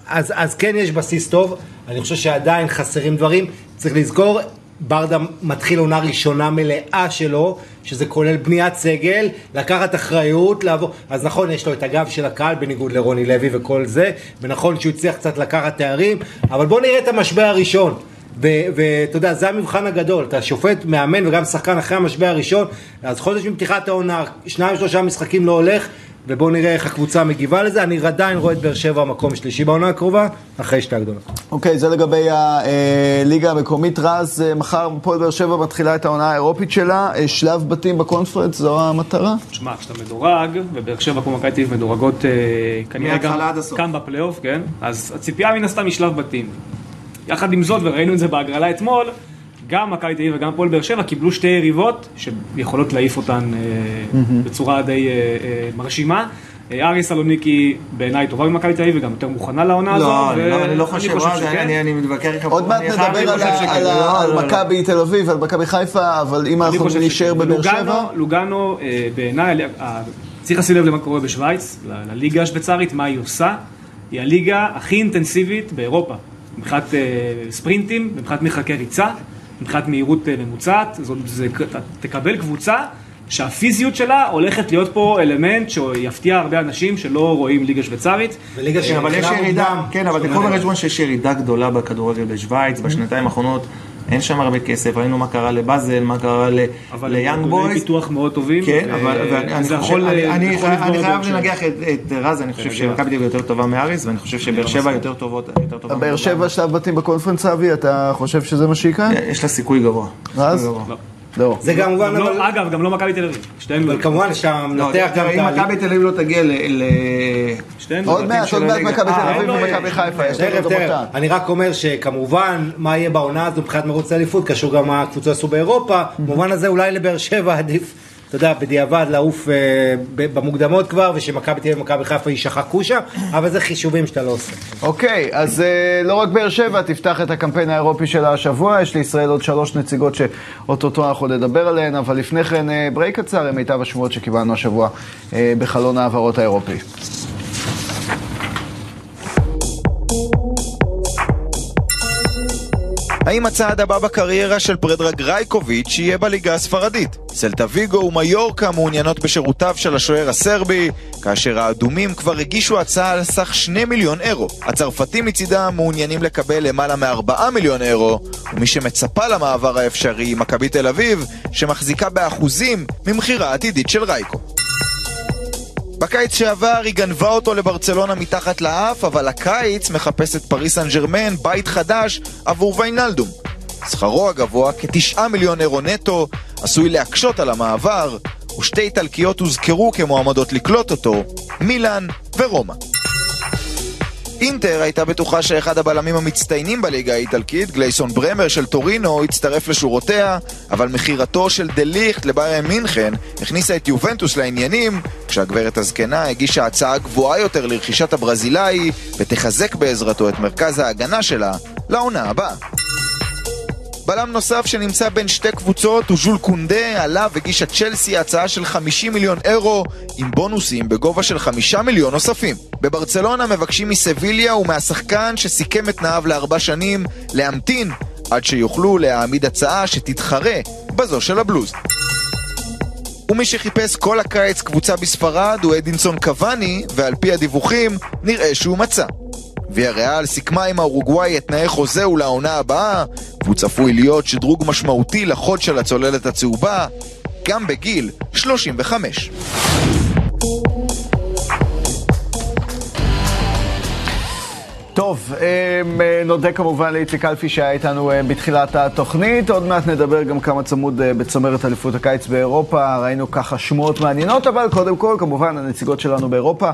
אז, אז כן יש בסיס טוב, אני חושב שעדיין חסרים דברים. צריך לזכור, ברדה מתחיל עונה ראשונה מלאה שלו, שזה כולל בניית סגל, לקחת אחריות, לעבור... אז נכון, יש לו את הגב של הקהל, בניגוד לרוני לוי וכל זה, ונכון שהוא הצליח קצת לקחת תארים, אבל בואו נראה את המשבר הראשון. ואתה יודע, זה המבחן הגדול, אתה שופט, מאמן וגם שחקן אחרי המשבר הראשון, אז חודש מפתיחת העונה, שניים שלושה משחקים לא הולך, ובואו נראה איך הקבוצה מגיבה לזה, אני עדיין רואה את באר שבע מקום שלישי בעונה הקרובה, אחרי שתי הגדולות. אוקיי, זה לגבי הליגה המקומית. רז, אה, מחר הפועל באר שבע מתחילה את העונה האירופית שלה, אה, שלב בתים בקונפרנס, זו המטרה? תשמע, כשאתה מדורג, ובאר שבע כמו מכבי תל מדורגות אה, כנראה גם. כאן בפלייאוף, כן? אז הציפייה מן הסתם היא שלב בתים. יחד עם זאת, וראינו את זה בהגרלה אתמול, גם מכבי תל אביב וגם הפועל באר שבע קיבלו שתי יריבות שיכולות להעיף אותן אה, בצורה די אה, אה, מרשימה. ארי סלוניקי בעיניי טובה ממכבי תל אביב וגם יותר מוכנה לעונה הזו. לא, אני לא- אני לא חושב. אני אני מתווכח איתך. עוד מעט נדבר על לא, לא. מכבי תל אביב, על מכבי חיפה, אבל אם אנחנו נשאר. בבאר לוגנו- שבע... לוגנו, בעיניי, צריך לשים לב למה קורה בשוויץ, לליגה השוויצרית, מה היא עושה. היא הליגה הכי אינטנסיבית באירופה. מבחינת ספרינטים, מבחינת מרחקי ריצה, מבחינת מהירות אה, ממוצעת. זאת, זה, אתה תקבל קבוצה שהפיזיות שלה הולכת להיות פה אלמנט שיפתיע הרבה אנשים שלא רואים ליגה שוויצרית. וליגה כן, אבל יש שמבחינה ירידה, כן, אבל תקחו בחשבון שיש ירידה גדולה בכדורגל בשוויץ בשנתיים האחרונות. אין שם הרבה כסף, ראינו מה קרה לבאזל, מה קרה אבל ליאנג בויז. פיתוח מאוד טובים. כן, ו- אבל אני חייב. לנגח את רז, אני חושב לנגח. שמכבי תל אביב יותר טובה מאריס, ואני חושב שבאר שבע יותר טובות. באר. שבע שלב בתים בקונפרנס אבי, אתה חושב שזה מה שיקרה? יש לה סיכוי גבוה. רז? לא. לא. זה כמובן, גם לא- אבל אגב, גם לא מכבי תל אביב. שתינו. אבל כמובן לא, שהמנתח גם תראה, אם. מכבי תל אביב לא תגיע ל... ל- שתינו. עוד מעט, של עוד מעט. מכבי תל אה, אביב לא, ומכבי חיפה, גם. אני רק אומר שכמובן, מה יהיה בעונה הזו מבחינת מרוץ האליפות, קשור גם מה הקבוצות עשו באירופה. במובן הזה אולי לבאר שבע עדיף, אתה יודע, בדיעבד לעוף אה, במוקדמות כבר, ושמכבי תל אביב ומכבי חיפה יישחקו שם, אבל זה חישובים שאתה לא עושה. אוקיי, אז אה, לא רק באר שבע תפתח את הקמפיין האירופי שלה השבוע, יש לישראל עוד שלוש נציגות שאו-טו-טו אנחנו נדבר עליהן, אבל לפני כן אה, break קצר עם מיטב השמועות שקיבלנו השבוע אה, בחלון ההעברות האירופי. האם הצעד הבא בקריירה של פרדרג רייקוביץ' יהיה בליגה הספרדית? סלטה ויגו ומיורקה מעוניינות בשירותיו של השוער הסרבי, כאשר האדומים כבר הגישו הצעה על סך 2 מיליון אירו. הצרפתים מצידם מעוניינים לקבל למעלה מ-4 מיליון אירו, ומי שמצפה למעבר האפשרי היא מכבי תל אביב, שמחזיקה באחוזים ממכירה עתידית של רייקו. בקיץ שעבר היא גנבה אותו לברצלונה מתחת לאף, אבל הקיץ מחפש את פריס סן ג'רמן בית חדש עבור ויינלדום. שכרו הגבוה, כתשעה מיליון אירו נטו, עשוי להקשות על המעבר, ושתי איטלקיות הוזכרו כמועמדות לקלוט אותו, מילאן ורומא. אינטר הייתה בטוחה שאחד הבלמים המצטיינים בליגה האיטלקית, גלייסון ברמר של טורינו, הצטרף לשורותיה, אבל מכירתו של דה ליכט לביירן מינכן הכניסה את יובנטוס לעניינים, כשהגברת הזקנה הגישה הצעה גבוהה יותר לרכישת הברזילאי, ותחזק בעזרתו את מרכז ההגנה שלה לעונה הבאה. בלם נוסף שנמצא בין שתי קבוצות הוא ז'ול קונדה, עליו הגישה צ'לסי הצעה של 50 מיליון אירו עם בונוסים בגובה של 5 מיליון נוספים. בברצלונה מבקשים מסביליה ומהשחקן שסיכם את תנאיו לארבע שנים להמתין עד שיוכלו להעמיד הצעה שתתחרה בזו של הבלוז. ומי שחיפש כל הקיץ קבוצה בספרד הוא אדינסון קוואני, ועל פי הדיווחים נראה שהוא מצא. ויה ריאל סיכמה עם האורוגוואי את תנאי חוזהו לעונה הבאה, והוא צפוי להיות שדרוג משמעותי לחוד של הצוללת הצהובה, גם בגיל 35. טוב, אמ, אה, נודה כמובן לאיציק אלפי שהיה איתנו אה, בתחילת התוכנית. עוד מעט נדבר גם כמה צמוד אה, בצמרת אליפות הקיץ באירופה. ראינו ככה שמועות מעניינות, אבל קודם כל, כמובן, הנציגות שלנו באירופה.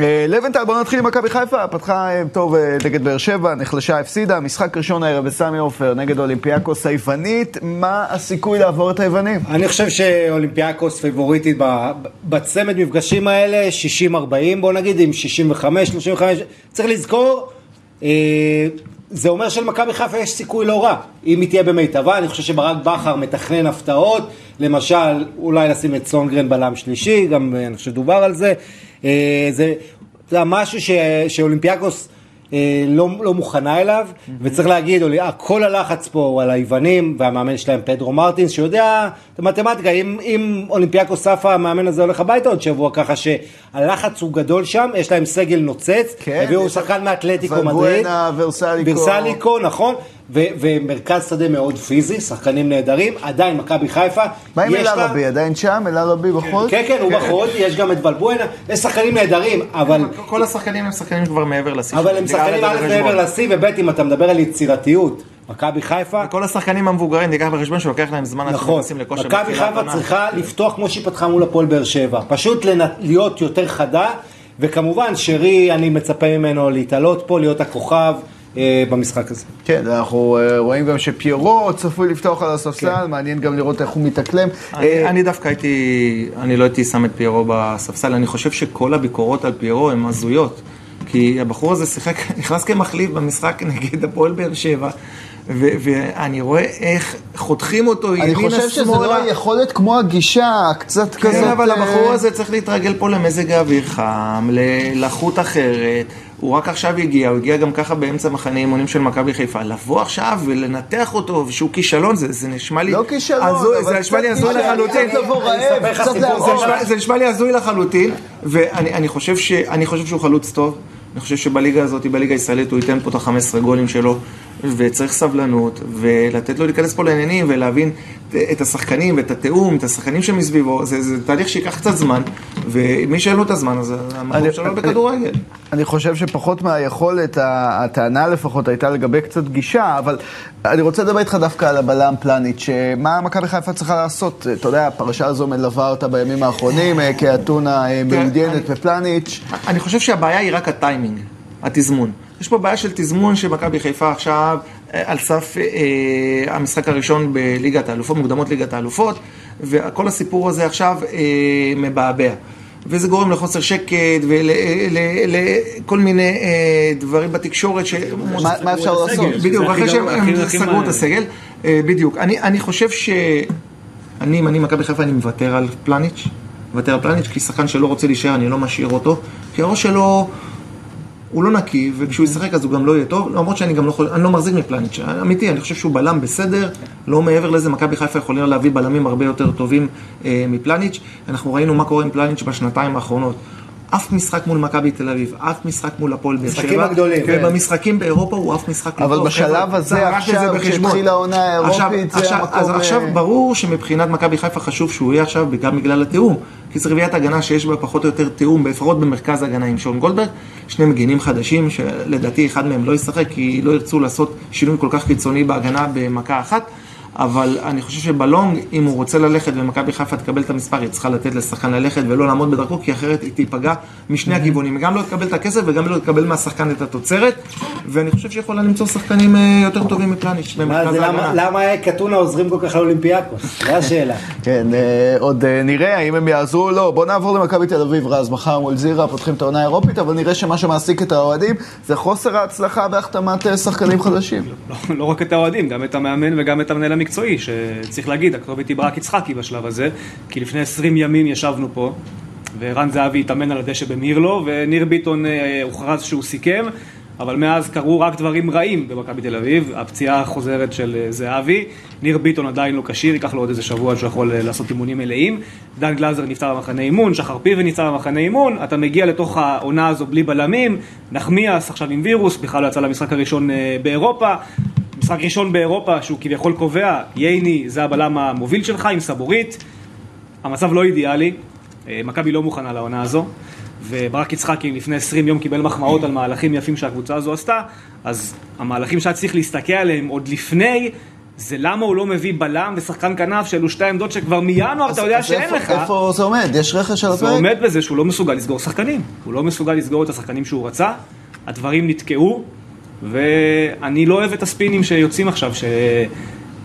אה, לבנטל, בואו נתחיל עם מכבי חיפה. פתחה אה, טוב אה, נגד באר שבע, נחלשה, הפסידה. משחק ראשון הערב בסמי עופר נגד אולימפיאקוס היוונית. מה הסיכוי לעבור את היוונים? אני חושב שאולימפיאקוס פיבוריטית בצמד מפגשים האלה, 60-40 בוא נגיד, עם 65-35, צריך לזכור, זה אומר שלמכבי חיפה יש סיכוי לא רע, אם היא תהיה במיטבה, אני חושב שברק בכר מתכנן הפתעות, למשל, אולי לשים את סונגרן בלם שלישי, גם אני חושב שדובר על זה, זה, זה משהו ש, שאולימפיאקוס אה, לא, לא מוכנה אליו, וצריך להגיד, אה, כל הלחץ פה הוא על היוונים, והמאמן שלהם פדרו מרטינס, שיודע את המתמטיקה, אם, אם אולימפיאקוס ספה, המאמן הזה הולך הביתה עוד שבוע, ככה שהלחץ הוא גדול שם, יש להם סגל נוצץ, כן, הביאו שחקן מאתלטיקו מדריד. ורסליקו, נכון, ו- ומרכז שדה מאוד פיזי, שחקנים נהדרים, עדיין מכבי חיפה, מה עם יש לה- אלערבי? עדיין שם? אלערבי בחוץ? כן, כן, הוא בחוד, יש גם את ולבואנה, יש שחקנים נהדרים, אבל... כל השחקנים הם שחקנים כבר מעבר לשיא. אבל הם שחקנים א'. מעבר לשיא, וב' אם אתה מדבר על יצירתיות, מכבי חיפה, כל השחקנים המבוגרים, תיקח בחשבון שלוקח להם זמן עד שהם נכון, נכנסים לכושר מכבי חיפה. צריכה לפתוח כמו שהיא פתחה מול הפועל באר שבע, פשוט להיות יותר חדה, וכמובן שרי, אני מצפה ממנו להתעלות פה, להיות הכוכב במשחק הזה. כן, אנחנו אה, רואים גם שפיירו צפוי לפתוח על הספסל, מעניין גם לראות איך הוא מתאקלם. אני, אה, אני דווקא הייתי, אני לא הייתי שם את פיירו בספסל, אני חושב שכל הביקורות על פיירו הן הזויות. כי הבחור הזה שיחק, נכנס כמחליף במשחק נגד הפועל באר שבע, ו- ואני רואה איך חותכים אותו אני ימינה חושב שזה שמאלה. לא היכולת כמו הגישה, קצת כזאת... כן, אבל אה, הבחור הזה צריך להתרגל פה למזג האוויר חם, ללחות אחרת. הוא רק עכשיו הגיע, הוא הגיע גם ככה באמצע מחנה אימונים של מכבי חיפה. לבוא עכשיו ולנתח אותו, ושהוא כישלון, זה, זה נשמע לי... לא כישלון, הזוי, אבל זה נשמע לי הזוי לחלוטין. קצת לבוא רעב, אספר לך קצת סיפור. זה. נשמע, לי הזוי לחלוטין, ואני אני חושב, ש, אני חושב שהוא חלוץ טוב. אני חושב שבליגה הזאת, בליגה הישראלית, הוא ייתן פה את ה-15 גולים שלו, וצריך סבלנות, ולתת לו להיכנס פה לעניינים, ולהבין את השחקנים, ואת התיאום, את השחקנים שמסביבו. זה, זה תהליך שייקח קצת זמן, ומי שאין לו את הזמן, אז המקום שלו בכדורגל. אני חושב שפחות מהיכולת, הטענה לפחות הייתה לגבי קצת גישה, אבל אני רוצה לדבר איתך דווקא על הבלם פלניץ', מה מכבי חיפה צריכה לעשות? אתה יודע, הפרשה הזו מלווה אותה בימים האחרונים, אה, כאתונה אה, מעוניינת בפלניץ'. אני חושב שהבעיה היא רק הטיימינג, התזמון. יש פה בעיה של תזמון שמכבי חיפה עכשיו על סף אה, המשחק הראשון בליגת האלופות, מוקדמות ליגת האלופות, וכל הסיפור הזה עכשיו אה, מבעבע. וזה גורם לחוסר שקט ולכל מיני אה, דברים בתקשורת ש... מה- מה אפשר לעשות? בדיוק, אחרי שהם גרוע, הכי- הם הכי סגרו את הסגל. אה, בדיוק. אני, אני חושב ש... אני, אם אני מכבי חיפה, אני מוותר על פלניץ'. מוותר על פלניץ', כי שחקן שלא רוצה להישאר, אני לא משאיר אותו. כי הראש שלו... הוא לא נקי, וכשהוא ישחק אז הוא גם לא יהיה טוב, למרות שאני גם לא יכול, אני לא מחזיק מפלניץ', אמיתי, אני חושב שהוא בלם בסדר, לא מעבר לזה, מכבי חיפה יכולים להביא בלמים הרבה יותר טובים אה, מפלניץ', אנחנו ראינו מה קורה עם פלניץ' בשנתיים האחרונות. אף משחק מול מכבי תל אביב, אף משחק מול הפועל באר שבע. משחקים הגדולים, כן. ובמשחקים באירופה הוא אף משחק לא אבל טוב. בשלב חבר'ה, הזה, עכשיו. כשהתחילה העונה האירופית, זה המקום, אז אה, עכשיו ברור שמבחינת מכבי חיפה חשוב שהוא יהיה עכשיו גם בגלל התיאום. כי זו רביעיית הגנה שיש בה פחות או יותר תיאום, לפחות במרכז ההגנה עם שון גולדברג. שני מגינים חדשים, שלדעתי אחד מהם לא ישחק, כי לא ירצו לעשות שינוי כל כך קיצוני בהגנה במכה אחת. אבל אני חושב שבלונג, אם הוא רוצה ללכת ומכבי חיפה תקבל את המספר, היא צריכה לתת לשחקן ללכת ולא לעמוד בדרכו, כי אחרת היא תיפגע משני הכיוונים. היא גם לא תקבל את הכסף וגם לא תקבל מהשחקן את התוצרת. ואני חושב שיכולה למצוא שחקנים אה, יותר טובים מפלניץ' למה- ההגנה. למה קטונה עוזרים כל כך לאולימפיאקוס? זו השאלה. כן, אה, עוד אה, נראה האם הם יעזרו או לא. בואו נעבור למכבי תל אביב, רז. מחר מול זירה פותחים את העונה האירופית, אבל נראה שמה שמעסיק את האוהדים זה חוסר ההצלחה בהחתמת שחקנים חדשים. לא, לא רק את האוהדים, גם את המאמן וגם את המנהל המקצועי, שצריך להגיד, הכתובת היא ברק יצחקי בשלב הזה, כי לפני 20 ימים ישבנו פה, וערן זהבי התאמן על הדשא במירלו, וניר ביטון אה, הוכרז שהוא סיכם, אבל מאז קרו רק דברים רעים במכבי תל אביב, הפציעה החוזרת של אה, זהבי, ניר ביטון עדיין לא כשיר, ייקח לו עוד איזה שבוע שהוא יכול אה, לעשות אימונים מלאים, דן גלאזר נפטר במחנה אימון, שחר פיבן נפטר במחנה אימון, אתה מגיע לתוך העונה הזו בלי בלמים, נחמיאס עכשיו עם וירוס, בכלל לא יצא למשחק הראשון באירופה, משחק ראשון באירופה שהוא כביכול קובע, ייני זה הבלם המוביל שלך עם סבורית, המצב לא אידיאלי, אה, מכבי לא מוכנה לעונה הזו, וברק יצחקי לפני 20 יום קיבל מחמאות על מהלכים יפים שהקבוצה הזו עשתה, אז המהלכים שהיה צריך להסתכל עליהם עוד לפני, זה למה הוא לא מביא בלם ושחקן כנף שאלו שתי עמדות שכבר מינואר אתה יודע אז שאין איפה- לך. איפה זה עומד? יש רכש על זה הפרק? עומד בזה שהוא לא מסוגל לסגור שחקנים. הוא לא מסוגל לסגור את השחקנים שהוא רצה, הדברים נתקעו, ואני לא אוהב את הספינים שיוצאים עכשיו,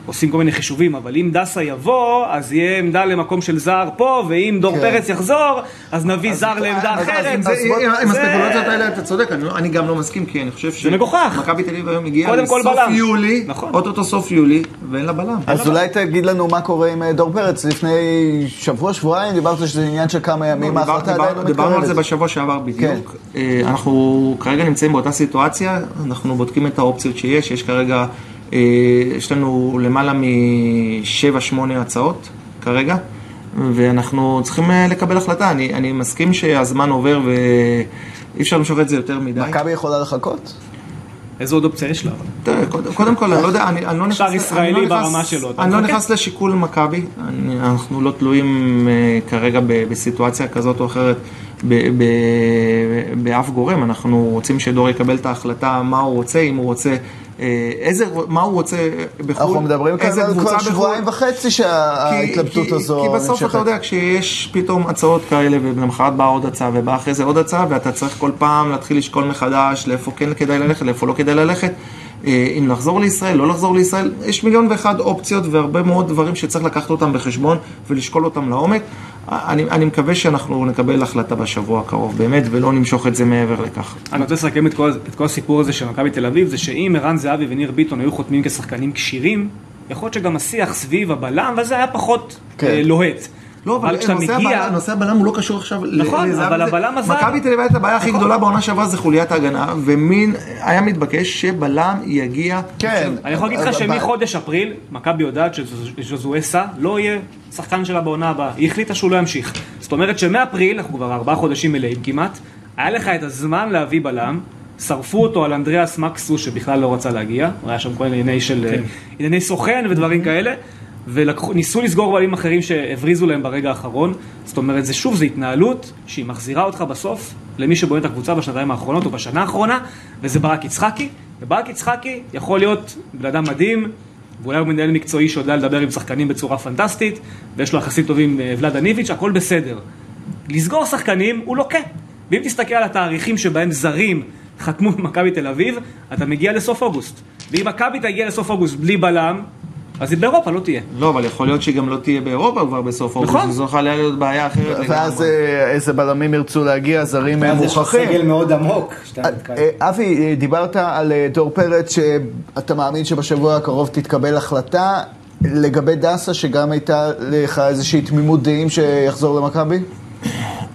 שעושים כל מיני חישובים, אבל אם דסה יבוא, אז יהיה עמדה למקום של זר פה, ואם דור כן. פרץ יחזור, אז נביא זר לעמדה אז- אחרת. אז- זה- אז בוא- עם עם זה- הספקולציות האלה אתה צודק, אני לא- אני גם לא מסכים, כי אני חושב זה מגוחך. מכבי תל אביב היום הגיעה לסוף בלם. יולי, נכון. אוטוטו סוף יולי, ואין לה בלם. אז אולי תגיד לנו מה קורה עם אה, דור פרץ. לפני שבוע, שבועיים, דיברת שזה עניין של כמה ימים, דיבר- ההחלטה דיבר- עדיין לא דיברנו על זה מתקרבת. בשבוע שעבר בדיוק. אה, אנחנו כרגע נמצאים באותה סיטואציה, אנחנו בודקים את האופציות שיש, יש כרגע, יש לנו למעלה משבע-שמונה הצעות כרגע, ואנחנו צריכים אה, לקבל החלטה. אני אני מסכים שהזמן עובר ואי אפשר למשוך את זה יותר מדי. מכבי יכולה לחכות? איזה עוד אופציה יש לה? תראה, קודם- קודם כל, אני לא יודע, אני אני לא נכנס... לא ישראלי ברמה שלו, אני לא? נכנס לשיקול מכבי, אנחנו לא תלויים אה, כרגע ב- בסיטואציה כזאת או אחרת ב- ב- באף גורם, אנחנו רוצים שדור יקבל את ההחלטה מה הוא רוצה, אם הוא רוצה... אה, איזה, מה הוא רוצה בחו"ל, אנחנו מדברים כאן על כבר בחו"ל. שבועיים וחצי שההתלבטות הזו כי בסוף נמשכת. אתה יודע, כשיש פתאום הצעות כאלה, ולמחרת באה עוד הצעה, ובאה אחרי זה עוד הצעה, ואתה צריך כל פעם להתחיל לשקול מחדש לאיפה כן כדאי ללכת, לאיפה לא כדאי ללכת. אה, אם לחזור לישראל, לא לחזור לישראל, יש מיליון ואחד אופציות והרבה מאוד דברים שצריך לקחת אותם בחשבון ולשקול אותם לעומק. אני, אני מקווה שאנחנו נקבל החלטה בשבוע הקרוב, באמת, ולא נמשוך את זה מעבר לכך. אני רוצה לסכם את כל, את כל הסיפור הזה של מכבי תל אביב, זה שאם ערן זהבי וניר ביטון היו חותמים כשחקנים כשירים, יכול להיות שגם השיח סביב הבלם, וזה היה פחות כן. אה, לוהט. לא, אבל כשאתה מגיע... הבלם- נושא הבלם הוא לא קשור עכשיו נכון, לזה, אבל הבלם עזב. מכבי תל אביב הייתה הבעיה הכי גדולה בעונה שעברה זה חוליית ההגנה, ומין היה מתבקש שבלם יגיע... כן. אני יכול להגיד לך שמחודש אפריל, מכבי יודעת שז'וזואסה לא יהיה שחקן שלה בעונה הבאה. היא החליטה שהוא לא ימשיך. זאת אומרת שמאפריל, אנחנו כבר ארבעה חודשים מלאים כמעט, היה לך את הזמן להביא בלם. שרפו אותו על אנדריאס מקסו שבכלל לא רצה להגיע, הוא היה שם כל מיני ענייני של כן. ענייני סוכן ודברים כאלה, וניסו לסגור בלמים אחרים שהבריזו להם ברגע האחרון. זאת אומרת, זה שוב, זו התנהלות שהיא מחזירה אותך בסוף למי שבונה את הקבוצה בשנתיים האחרונות או בשנה האחרונה, וזה ברק יצחקי. וברק יצחקי יכול להיות בן אדם מדהים, ואולי הוא מנהל מקצועי שיודע לדבר עם שחקנים בצורה פנטסטית, ויש לו יחסים טובים עם אה, ולאדה ניביץ', הכל בסדר. לסגור שחקנים הוא לוקה. ואם תסתכל על התאריכים שבהם זרים חתמו במכבי תל אביב, אתה מגיע לסוף אוגוסט. ואם מכבי תגיע לסוף אוגוסט בלי בלם, אז היא באירופה לא תהיה. לא, אבל יכול להיות שהיא גם לא תהיה באירופה כבר בסוף אוגוסט, נכון. זו יכולה להיות בעיה אחרת ואז לגמרי. אה, איזה בלמים ירצו להגיע, זרים אה, ואז יש. סגל מאוד עמוק. נתקע. אה, אבי, אה, דיברת על אה, דור פרץ, שאתה מאמין שבשבוע הקרוב תתקבל החלטה. לגבי דסה, שגם הייתה לך איזושהי תמימות דעים שיחזור למכבי?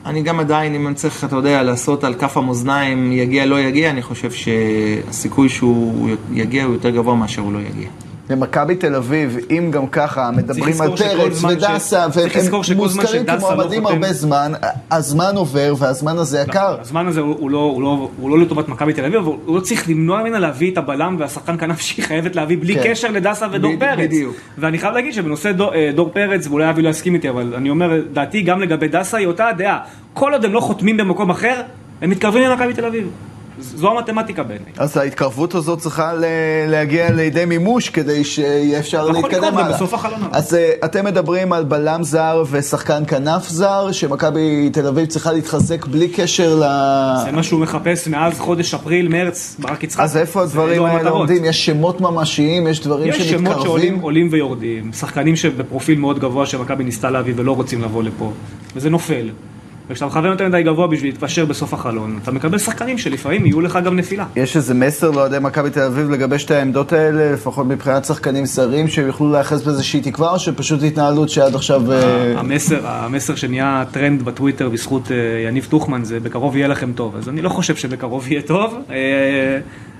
אני גם עדיין, אם אני צריך, אתה יודע, לעשות על כף המאזניים, יגיע, לא יגיע, אני חושב שהסיכוי שהוא יגיע הוא יותר גבוה מאשר הוא לא יגיע. למכבי תל אביב, אם גם ככה מדברים על פרץ ודסה, והם מוזכרים לא כמועמדים חותם- הרבה זמן, הזמן עובר והזמן הזה יקר. הזמן הזה הוא הוא לא, הוא לא, הוא לא לטובת מכבי תל אביב, אבל הוא לא צריך למנוע ממנה להביא את הבלם והשחקן כנף שהיא חייבת להביא בלי כן. קשר לדסה ודור בדיוק, פרץ. בדיוק. ואני חייב להגיד שבנושא דור, אה, דור פרץ, ואולי אבי לא יסכים איתי, אבל אני אומר, דעתי גם לגבי דסה היא אותה הדעה. כל עוד הם לא חותמים במקום אחר, הם מתקרבים למכבי תל אביב. זו המתמטיקה בעיניי. אז ההתקרבות הזאת צריכה להגיע לידי מימוש כדי שיהיה אפשר יכול להתקדם הלאה. בסוף החלון הבא. אז אה, אתם מדברים על בלם זר ושחקן כנף זר, שמכבי תל אביב צריכה להתחזק בלי קשר ל... זה מה שהוא מחפש מאז חודש אפריל, מרץ, ברק יצחק. אז איפה הדברים אלו האלה. עומדים? יש שמות ממשיים, יש דברים יש שמות שעולים שמתקרבים? עולים ויורדים, שחקנים שבפרופיל מאוד גבוה שמכבי ניסתה להביא ולא רוצים לבוא לפה, וזה נופל. וכשאתה מכוון יותר מדי גבוה בשביל להתפשר בסוף החלון, אתה מקבל שחקנים שלפעמים יהיו לך גם נפילה. יש איזה מסר לאוהדי מכבי תל אביב לגבי שתי העמדות האלה, לפחות מבחינת שחקנים זרים, שיוכלו להיאחז באיזושהי תקווה, או שפשוט התנהלות שעד עכשיו... אה, המסר, המסר שנהיה טרנד בטוויטר בזכות אה, יניב טוחמן זה בקרוב יהיה לכם טוב, אז אני לא חושב שבקרוב יהיה טוב. אה,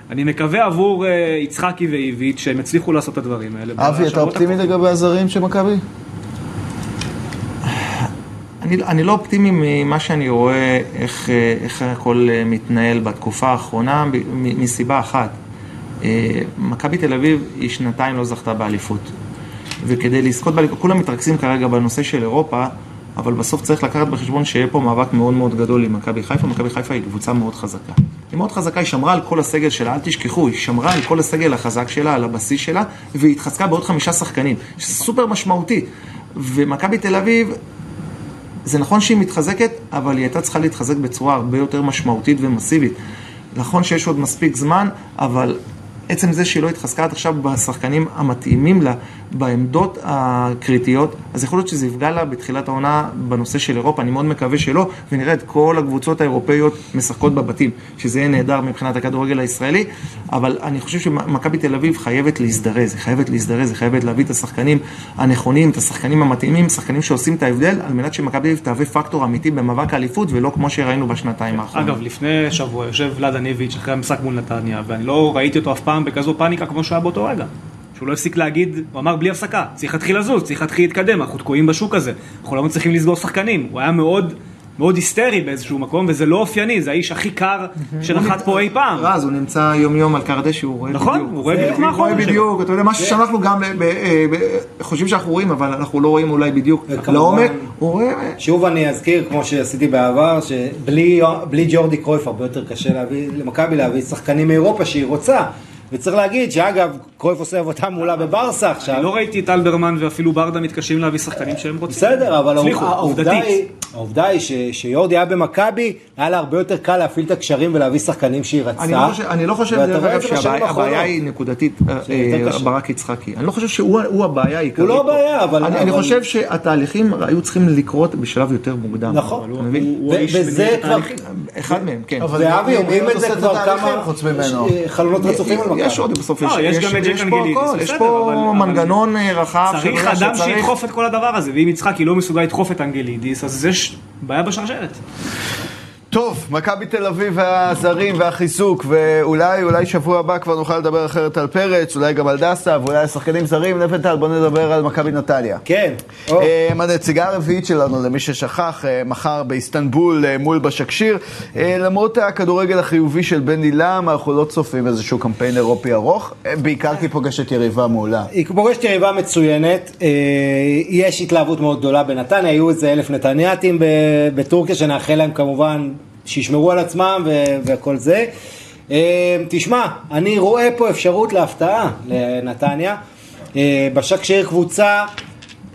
אני מקווה עבור יצחקי ואיביץ' שהם יצליחו לעשות את הדברים האלה. אבי, אתה אופטימי. לגבי הזרים של מכבי? אני, אני לא אופטימי ממה שאני רואה, איך, איך הכל מתנהל בתקופה האחרונה, מסיבה אחת. אה, מכבי תל אביב היא שנתיים לא זכתה באליפות. וכדי לזכות באליפות, כולם מתרכזים כרגע בנושא של אירופה, אבל בסוף צריך לקחת בחשבון שיהיה פה מאבק מאוד מאוד גדול עם מכבי חיפה. מכבי חיפה היא קבוצה מאוד חזקה. היא מאוד חזקה, היא שמרה על כל הסגל שלה, אל תשכחו, היא שמרה על כל הסגל החזק שלה, על הבסיס שלה, והיא התחזקה בעוד חמישה שחקנים, שזה סופר משמעותי. ומכבי תל אביב, זה נכון שהיא מתחזקת, אבל היא הייתה צריכה להתחזק בצורה הרבה יותר משמעותית ומסיבית. נכון שיש עוד מספיק זמן, אבל עצם זה שהיא לא התחזקה עד עכשיו בשחקנים המתאימים לה, בעמדות הקריטיות, אז יכול להיות שזה יפגע לה בתחילת העונה בנושא של אירופה, אני מאוד מקווה שלא, ונראה את כל הקבוצות האירופאיות משחקות בבתים, שזה יהיה נהדר מבחינת הכדורגל הישראלי, אבל אני חושב שמכבי תל אביב חייבת להזדרז, היא חייבת להזדרז, היא חייבת להביא את השחקנים הנכונים, את השחקנים המתאימים, שחקנים שעושים את ההבדל, על מנת שמכבי תל תהווה פקטור אמיתי במאבק האליפות, ולא כמו שראינו בשנתיים האחרונות. אגב, לפני שבוע יושב ולאדה ניביץ' אחרי המשחק מול נתניה, ואני לא ראיתי אותו אף פעם בכזו פאניקה כמו שהיה באותו רגע. שהוא לא הפסיק להגיד, הוא אמר בלי הפסקה, צריך להתחיל לזוז, צריך להתחיל להתקדם, אנחנו תקועים בשוק הזה, אנחנו לא מצליחים לסגור שחקנים. הוא היה מאוד, מאוד היסטרי באיזשהו מקום, וזה לא אופייני, זה האיש הכי קר שנחת פה אי פעם. רז, הוא נמצא יום יום על קר הדשא, הוא רואה נכון, בדיוק. הוא רואה בדיוק מה הוא רואה החומר שלו. בדיוק, אתה יודע, משהו שאנחנו גם ב- חושבים שאנחנו רואים, אבל אנחנו לא רואים אולי בדיוק וכמובן- לעומק, הוא רואה... שוב אני אזכיר, כמו שעשיתי בעבר, שבלי בלי ג'ורדי קרויף הרבה יותר קשה למכבי להביא שחקנים מאירופה שהיא רוצה. וצריך להגיד שאגב, קרויף עושה עבודה מעולה בברסה עכשיו. אני לא ראיתי את אלברמן ואפילו ברדה מתקשים להביא שחקנים שהם רוצים. בסדר, אבל העובדה. היא, שיורדי היה במכבי, היה לה הרבה יותר קל להפעיל את הקשרים ולהביא שחקנים שהיא רצתה. אני לא חושב, אני לא דרך אגב, שהבעיה היא נקודתית, אה, אה. ברק יצחקי. אני לא חושב שהוא הוא הבעיה העיקרית. הוא לא. הבעיה, אבל- אני חושב שהתהליכים היו צריכים לקרות בשלב יותר מוקדם. נכון, וזה כבר. אחד מהם, כן. אבל ואבי אומרים מי את זה כבר כמה חלונות רצופים על מכבי. יש עוד, בסוף לא, יש, את ג'ק יש פה הכל, יש פה מנגנון אה, רחב. צריך אדם שידחוף את כל הדבר הזה, ואם יצחקי לא מסוגל לדחוף את אנגלידיס, אז יש בעיה בשרשרת. טוב, מכבי תל אביב והזרים והחיזוק, ואולי אולי שבוע הבא כבר נוכל לדבר אחרת על פרץ, אולי גם על דסה, ואולי על שחקנים זרים. לבנטל, בוא נדבר על מכבי נתניה. כן. אה, הנציגה הרביעית שלנו, למי ששכח, אה, מחר באיסטנבול אה, מול בשקשיר. למרות הכדורגל החיובי של בן עילם, אנחנו לא צופים איזשהו קמפיין אירופי ארוך, בעיקר כי היא פוגשת יריבה מעולה. היא פוגשת יריבה מצוינת, יש התלהבות מאוד גדולה בנתניה, היו איזה אלף נתניאתים בטורקיה, שנאחל להם כמובן שישמרו על עצמם ו- וכל זה. אה, תשמע, אני רואה פה אפשרות להפתעה לנתניה. אה, בשק שיר קבוצה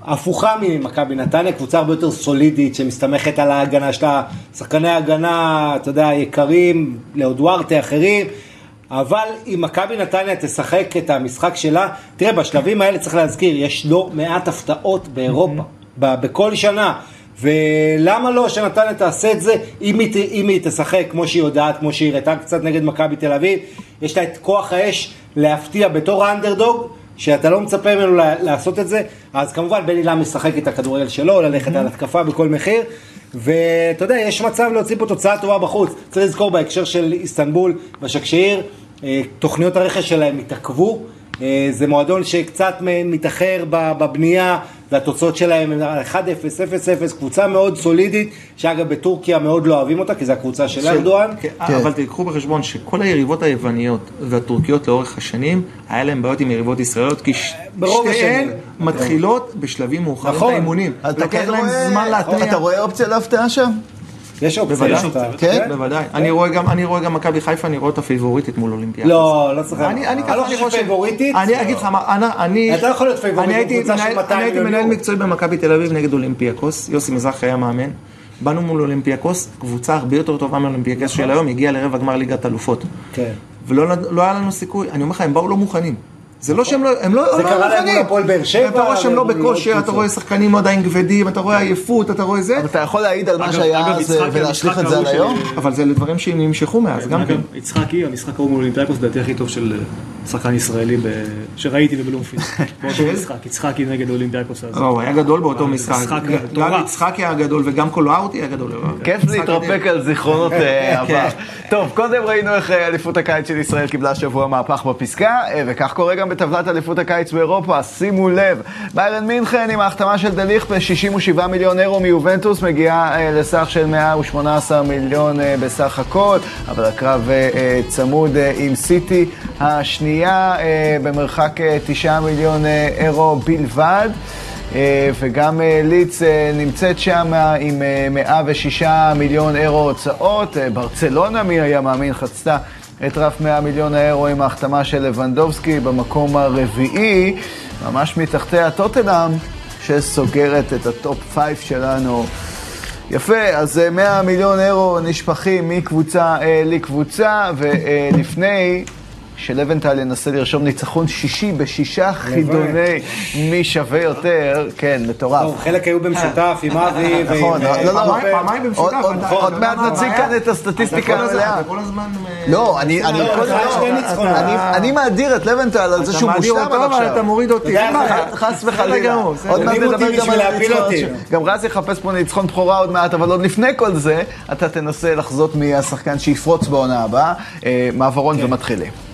הפוכה ממכבי נתניה, קבוצה הרבה יותר סולידית שמסתמכת על ההגנה שלה, שחקני הגנה, אתה יודע, יקרים, לאודוארטה, אחרים. אבל אם מכבי נתניה תשחק את המשחק שלה, תראה, בשלבים האלה צריך להזכיר, יש לא מעט הפתעות באירופה, ב- בכל שנה. ולמה לא שנתניה תעשה את זה? אם היא, אם היא תשחק כמו שהיא יודעת, כמו שהיא הראתה קצת נגד מכבי תל אביב, יש לה את כוח האש להפתיע בתור האנדרדוג, שאתה לא מצפה ממנו לעשות את זה, אז כמובן בן אילם משחק את הכדורגל שלו, ללכת על התקפה בכל מחיר, ואתה יודע, יש מצב להוציא פה תוצאה טובה בחוץ. צריך לזכור בהקשר של איסטנבול, בשקשיר, אה, תוכניות הרכש שלהם התעכבו. אה, זה מועדון שקצת מתאחר בבנייה והתוצאות שלהם הם 1-0, 0-0, קבוצה מאוד סולידית, שאגב בטורקיה מאוד לא אוהבים אותה כי זו הקבוצה של ארדואן. כן, אבל תיקחו בחשבון שכל היריבות היווניות והטורקיות לאורך השנים, היה להם בעיות עם יריבות ישראליות, כי שתיהן. מתחילות בשלבים מאוחרים נכון. האימונים. אתה לוקח כן להם רואה- זמן להתניע. אתה רואה אופציה להפתעה שם? יש אופציה. אותה. כן? בוודאי. אני רואה גם- אני רואה גם מכבי חיפה, אני רואה אותה פייבוריטית מול אולימפיאקוס. לא, לא צריך... אני, אני ככה, לא חושב פייבוריטית. אני אגיד לך מה, אני, אני, אתה לא יכול להיות פייבוריט אני הייתי בקבוצה של מנהל- 200 אני הייתי מנהל. מקצועי במכבי תל אביב נגד אולימפיאקוס, יוסי מזרחי היה מאמן, באנו מול אולימפיאקוס, קבוצה הרבה יותר טובה מאולימפיאקוס של היום, הגיעה לרבע גמר ליגת אלופות. כן. ולא לא היה לנו סיכוי, אני אומר לך, הם באו לא מוכנים. זה לא שהם לא, הם לא, זה לא קרה להם מוכנים. מול הפועל באר שבע, אתה רואה שהם לא בכושר, אתה. רואה שחקנים עדיין כבדים, אתה רואה עייפות, אתה רואה זה, אבל אתה יכול להעיד על מה אגב- שהיה אגב, אז יצחקי, ולהשליך את זה על היום? אבל זה דברים שנמשכו מאז, גם כן. יצחקי, המשחק ההוא מול אולימפיאקוס, לדעתי הכי טוב של אה, שחקן ישראלי ב- שראיתי בבלומפילד. באותו משחק, יצחקי נגד אולימפיאקוס. אז- לא, הוא היה גדול באותו משחק. גם. יצחקי היה גדול וגם קולאוטי היה גדול. כיף משחק להתרפק. על זיכרונות אה, עבר. טוב, קודם ראינו איך אה, אליפות הקיץ של ישראל קיבלה השבוע מהפך בפסקה, אה, וכך קורה גם בטבלת אליפות הקיץ באירופה. שימו לב, ביירן מינכן עם ההחתמה של דליך ב-67 מיליון אירו מיובנטוס מגיעה לסך של 118 מיליון בסך הכל, אבל הקרב צמוד עם סיטי השנייה אה, במרחק אה, 9 מיליון אה, אירו בלבד. וגם לידס נמצאת שם עם אה, 106 מיליון אירו הוצאות. ברצלונה, מי היה מאמין, חצתה את רף 100 מיליון האירו עם ההחתמה של לבנדובסקי במקום הרביעי, ממש מתחתיה טוטנאם, שסוגרת את ה top 5 שלנו. יפה, אז אה, 100 מיליון אירו נשפכים מקבוצה אה, לקבוצה, ולפני שלבנטל ינסה לרשום ניצחון שישי בשישה חידוני מי שווה יותר, כן, מטורף. חלק היו במשותף עם אבי ועם... נכון, אה, לא, לא, פעמיים- במשותף. עוד- אתה מעט נציג? כאן את הסטטיסטיקה המלאה. אה, לא, אני, אני, לא. אני, אני מאדיר את לבנטל על זה שהוא מושלם עד עכשיו. אתה מוריד אותי. חס- וחלילה. עוד מעט נדבר גם על הניצחון. גם רז יחפש פה ניצחון בכורה עוד מעט, אבל עוד לפני כל זה, אתה תנסה לחזות מי השחקן שיפרוץ בעונה הבאה. אה, מעברון כן. ומתחילים.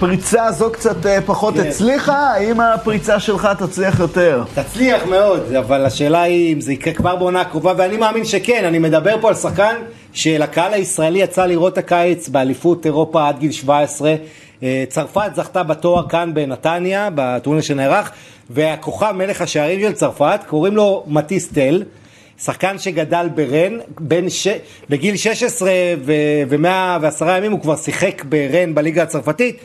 הפריצה הזו קצת אה, פחות כן. הצליחה, האם הפריצה שלך תצליח יותר? תצליח מאוד, אבל השאלה היא אם זה יקרה כבר בעונה הקרובה, ואני מאמין שכן, אני מדבר פה על שחקן שלקהל הישראלי יצא לראות הקיץ באליפות אירופה עד גיל 17. אה, צרפת זכתה בתואר כאן בנתניה, בטורניר שנערך, והכוכב מלך השערים של צרפת, קוראים לו מטיס טל. שחקן שגדל ברן, בין ש... בגיל 16 ו... ו-110 ימים הוא כבר שיחק ברן בליגה הצרפתית,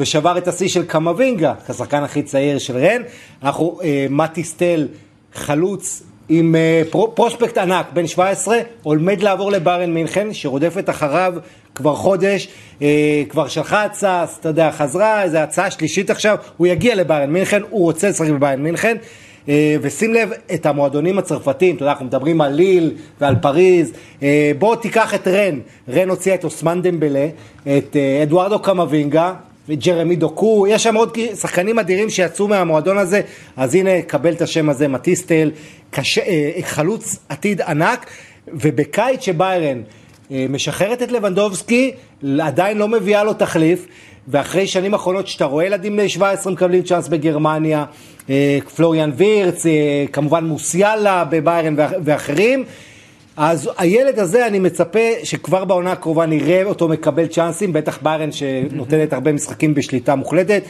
ושבר את השיא של קמבינגה, כשחקן הכי צעיר של רן. אנחנו, אה, מתי סטל, חלוץ עם אה, פרו, פרוספקט ענק, בן 17, עומד לעבור לביירן מינכן, שרודפת אחריו כבר חודש, אה, כבר שלחה הצעה, אתה יודע, חזרה, איזו הצעה שלישית עכשיו, הוא יגיע לביירן מינכן, הוא רוצה לשחק בביירן מינכן. אה, ושים לב את המועדונים הצרפתיים, אתה יודע, אנחנו מדברים על ליל ועל פריז, אה, בוא תיקח את רן, רן הוציאה את אוסמן דמבלה, את אה, אדוארדו קמבינגה, וג'רמי דוקו, יש שם עוד שחקנים אדירים שיצאו מהמועדון הזה, אז הנה, קבל את השם הזה, מטיסטל, קש... אה, חלוץ עתיד ענק, ובקיץ שביירן אה, משחררת את לבנדובסקי, עדיין לא מביאה לו תחליף, ואחרי שנים אחרונות שאתה רואה ילדים בני 17 מקבלים צ'אנס בגרמניה, אה, פלוריאן וירץ, כמובן מוסיאלה בביירן ואח- ואחרים, אז הילד הזה, אני מצפה שכבר בעונה הקרובה נראה אותו מקבל צ'אנסים, בטח ביירן שנותנת הרבה משחקים בשליטה מוחלטת.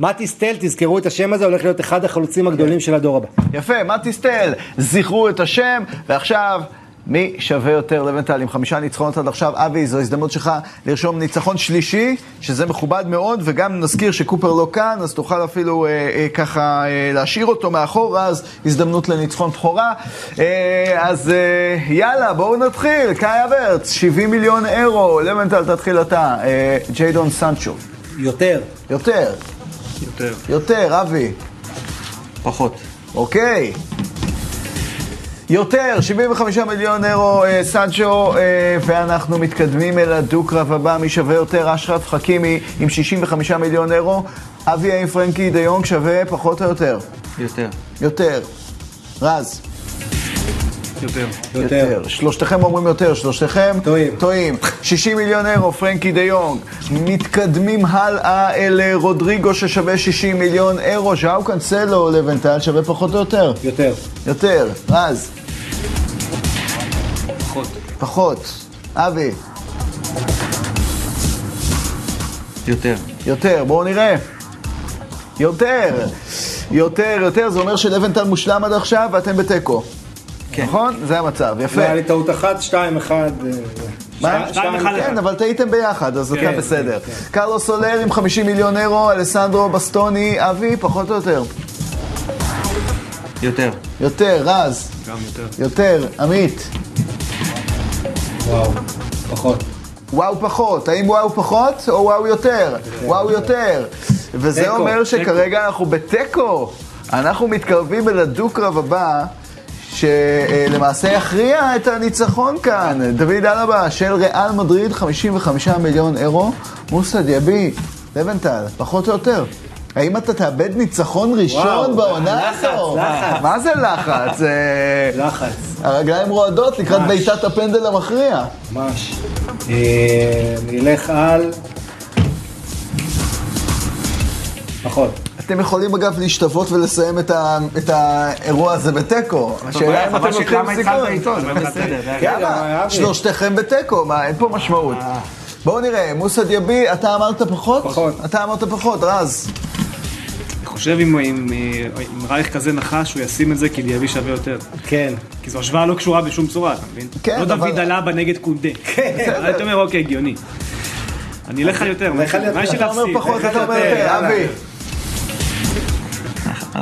מתי סטל, תזכרו את השם הזה, הולך להיות אחד החלוצים הגדולים של הדור הבא. יפה, מתי סטל, זכרו את השם, ועכשיו, מי שווה יותר לבנטל עם חמישה ניצחונות עד עכשיו? אבי, זו הזדמנות שלך לרשום ניצחון שלישי, שזה מכובד מאוד, וגם נזכיר שקופר לא כאן, אז תוכל אפילו אה, אה, ככה אה, להשאיר אותו מאחור, אז הזדמנות לניצחון בכורה. אה, אז אה, יאללה, בואו נתחיל, קאי אברץ, 70 מיליון אירו, לבנטל תתחיל אתה, אה, ג'יידון סנצ'ו. יותר. יותר, יותר. יותר, אבי. פחות. אוקיי. יותר, 75 מיליון אירו אה, סנצ'ו, אה, ואנחנו מתקדמים אל הדו-קרב הבא, מי שווה יותר? אשרף חכימי עם 65 מיליון אירו, אבי האם פרנקי דיונג שווה פחות או יותר? יותר. יותר. רז. יותר. יותר. שלושתכם אומרים יותר, שלושתכם? טועים. טועים. 60 מיליון אירו, פרנקי דיונג. מתקדמים הלאה אל אה, רודריגו ששווה 60 מיליון אירו, ז'או קאנסלו לבנטל שווה פחות או יותר? יותר. יותר. רז. פחות. פחות. אבי. יותר. יותר. בואו נראה. יותר. יותר, יותר, זה אומר שלבנטל מושלם עד עכשיו ואתם בתיקו. כן. נכון? זה המצב, יפה. היה לי טעות אחת, שתיים, אחד. אה, מה? שתיים, אחד, כן. אבל טעיתם ביחד, אז אתה כן, בסדר. קרלוס סולר עם 50 מיליון אירו, אלסנדרו בסטוני, אבי, פחות או יותר? יותר. יותר, רז, גם יותר. יותר, עמית. וואו, פחות. וואו פחות, האם וואו פחות או וואו יותר? וואו יותר. וזה אומר שכרגע אנחנו בתיקו. אנחנו מתקרבים אל הדו-קרב הבא, שלמעשה יכריע את הניצחון כאן. דוד אלבה של ריאל מדריד, 55 מיליון אירו. מוסא דיאבי, לבנטל, פחות או יותר. האם אתה תאבד ניצחון ראשון בעונה הזו? לחץ. מה זה לחץ? אה, לחץ, הרגליים רועדות לקראת. בעיטת הפנדל המכריע. ממש. אה, נלך על... פחות. אתם יכולים אגב להשתוות ולסיים את, ה, את האירוע הזה בתיקו. השאלה אם אתם לוקחים סיכון. שלושתכם בתיקו, מה, אין פה משמעות. בואו נראה, מוסא דיאבי, אתה אמרת פחות? פחות. אתה אמרת פחות, רז. אני חושב אם, אם, אם רייך כזה נחש, הוא ישים את זה כי דיאבי שווה יותר. כן. כי זו השוואה לא קשורה בשום צורה, אתה מבין? כן, לא אבל- דוד אלבה נגד קונדה. כן. אתה אומר, אוקיי, הגיוני. אני אלך על יותר, מה יש לי- לי אתה אומר להפסיד? פחות, אתה אומר. יותר, אבי.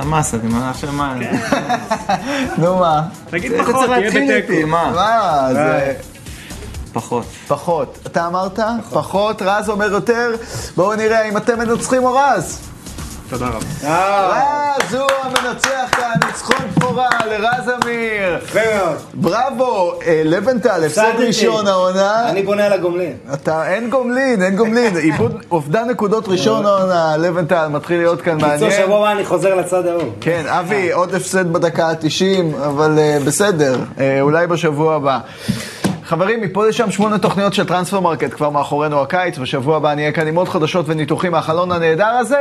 המס, אני מה עכשיו מה? נו מה? תגיד פחות, תהיה בתיקו. מה? מה, זה פחות. פחות. אתה אמרת? פחות, רז אומר יותר. בואו נראה אם אתם מנצחים או רז. תודה רבה. אה, רז הוא המנצח כאן, ניצחון בכורה לרז אמיר. יפה מאוד. בראבו, אה, לבנטל, הפסד. ראשון העונה. אני בונה על הגומלין. אתה, אין גומלין, אין גומלין. איבוד, אובדן נקודות ראשון העונה, לבנטל, מתחיל להיות כאן קיצור מעניין. שבוע הבא אני חוזר לצד ההוא. כן, אבי, עוד הפסד בדקה ה-90, אבל בסדר, אולי בשבוע הבא. חברים, מפה לשם שמונה תוכניות של טרנספר מרקט כבר מאחורינו הקיץ, בשבוע הבא נהיה כאן עם עוד חדשות וניתוחים מהחלון הנהדר הזה.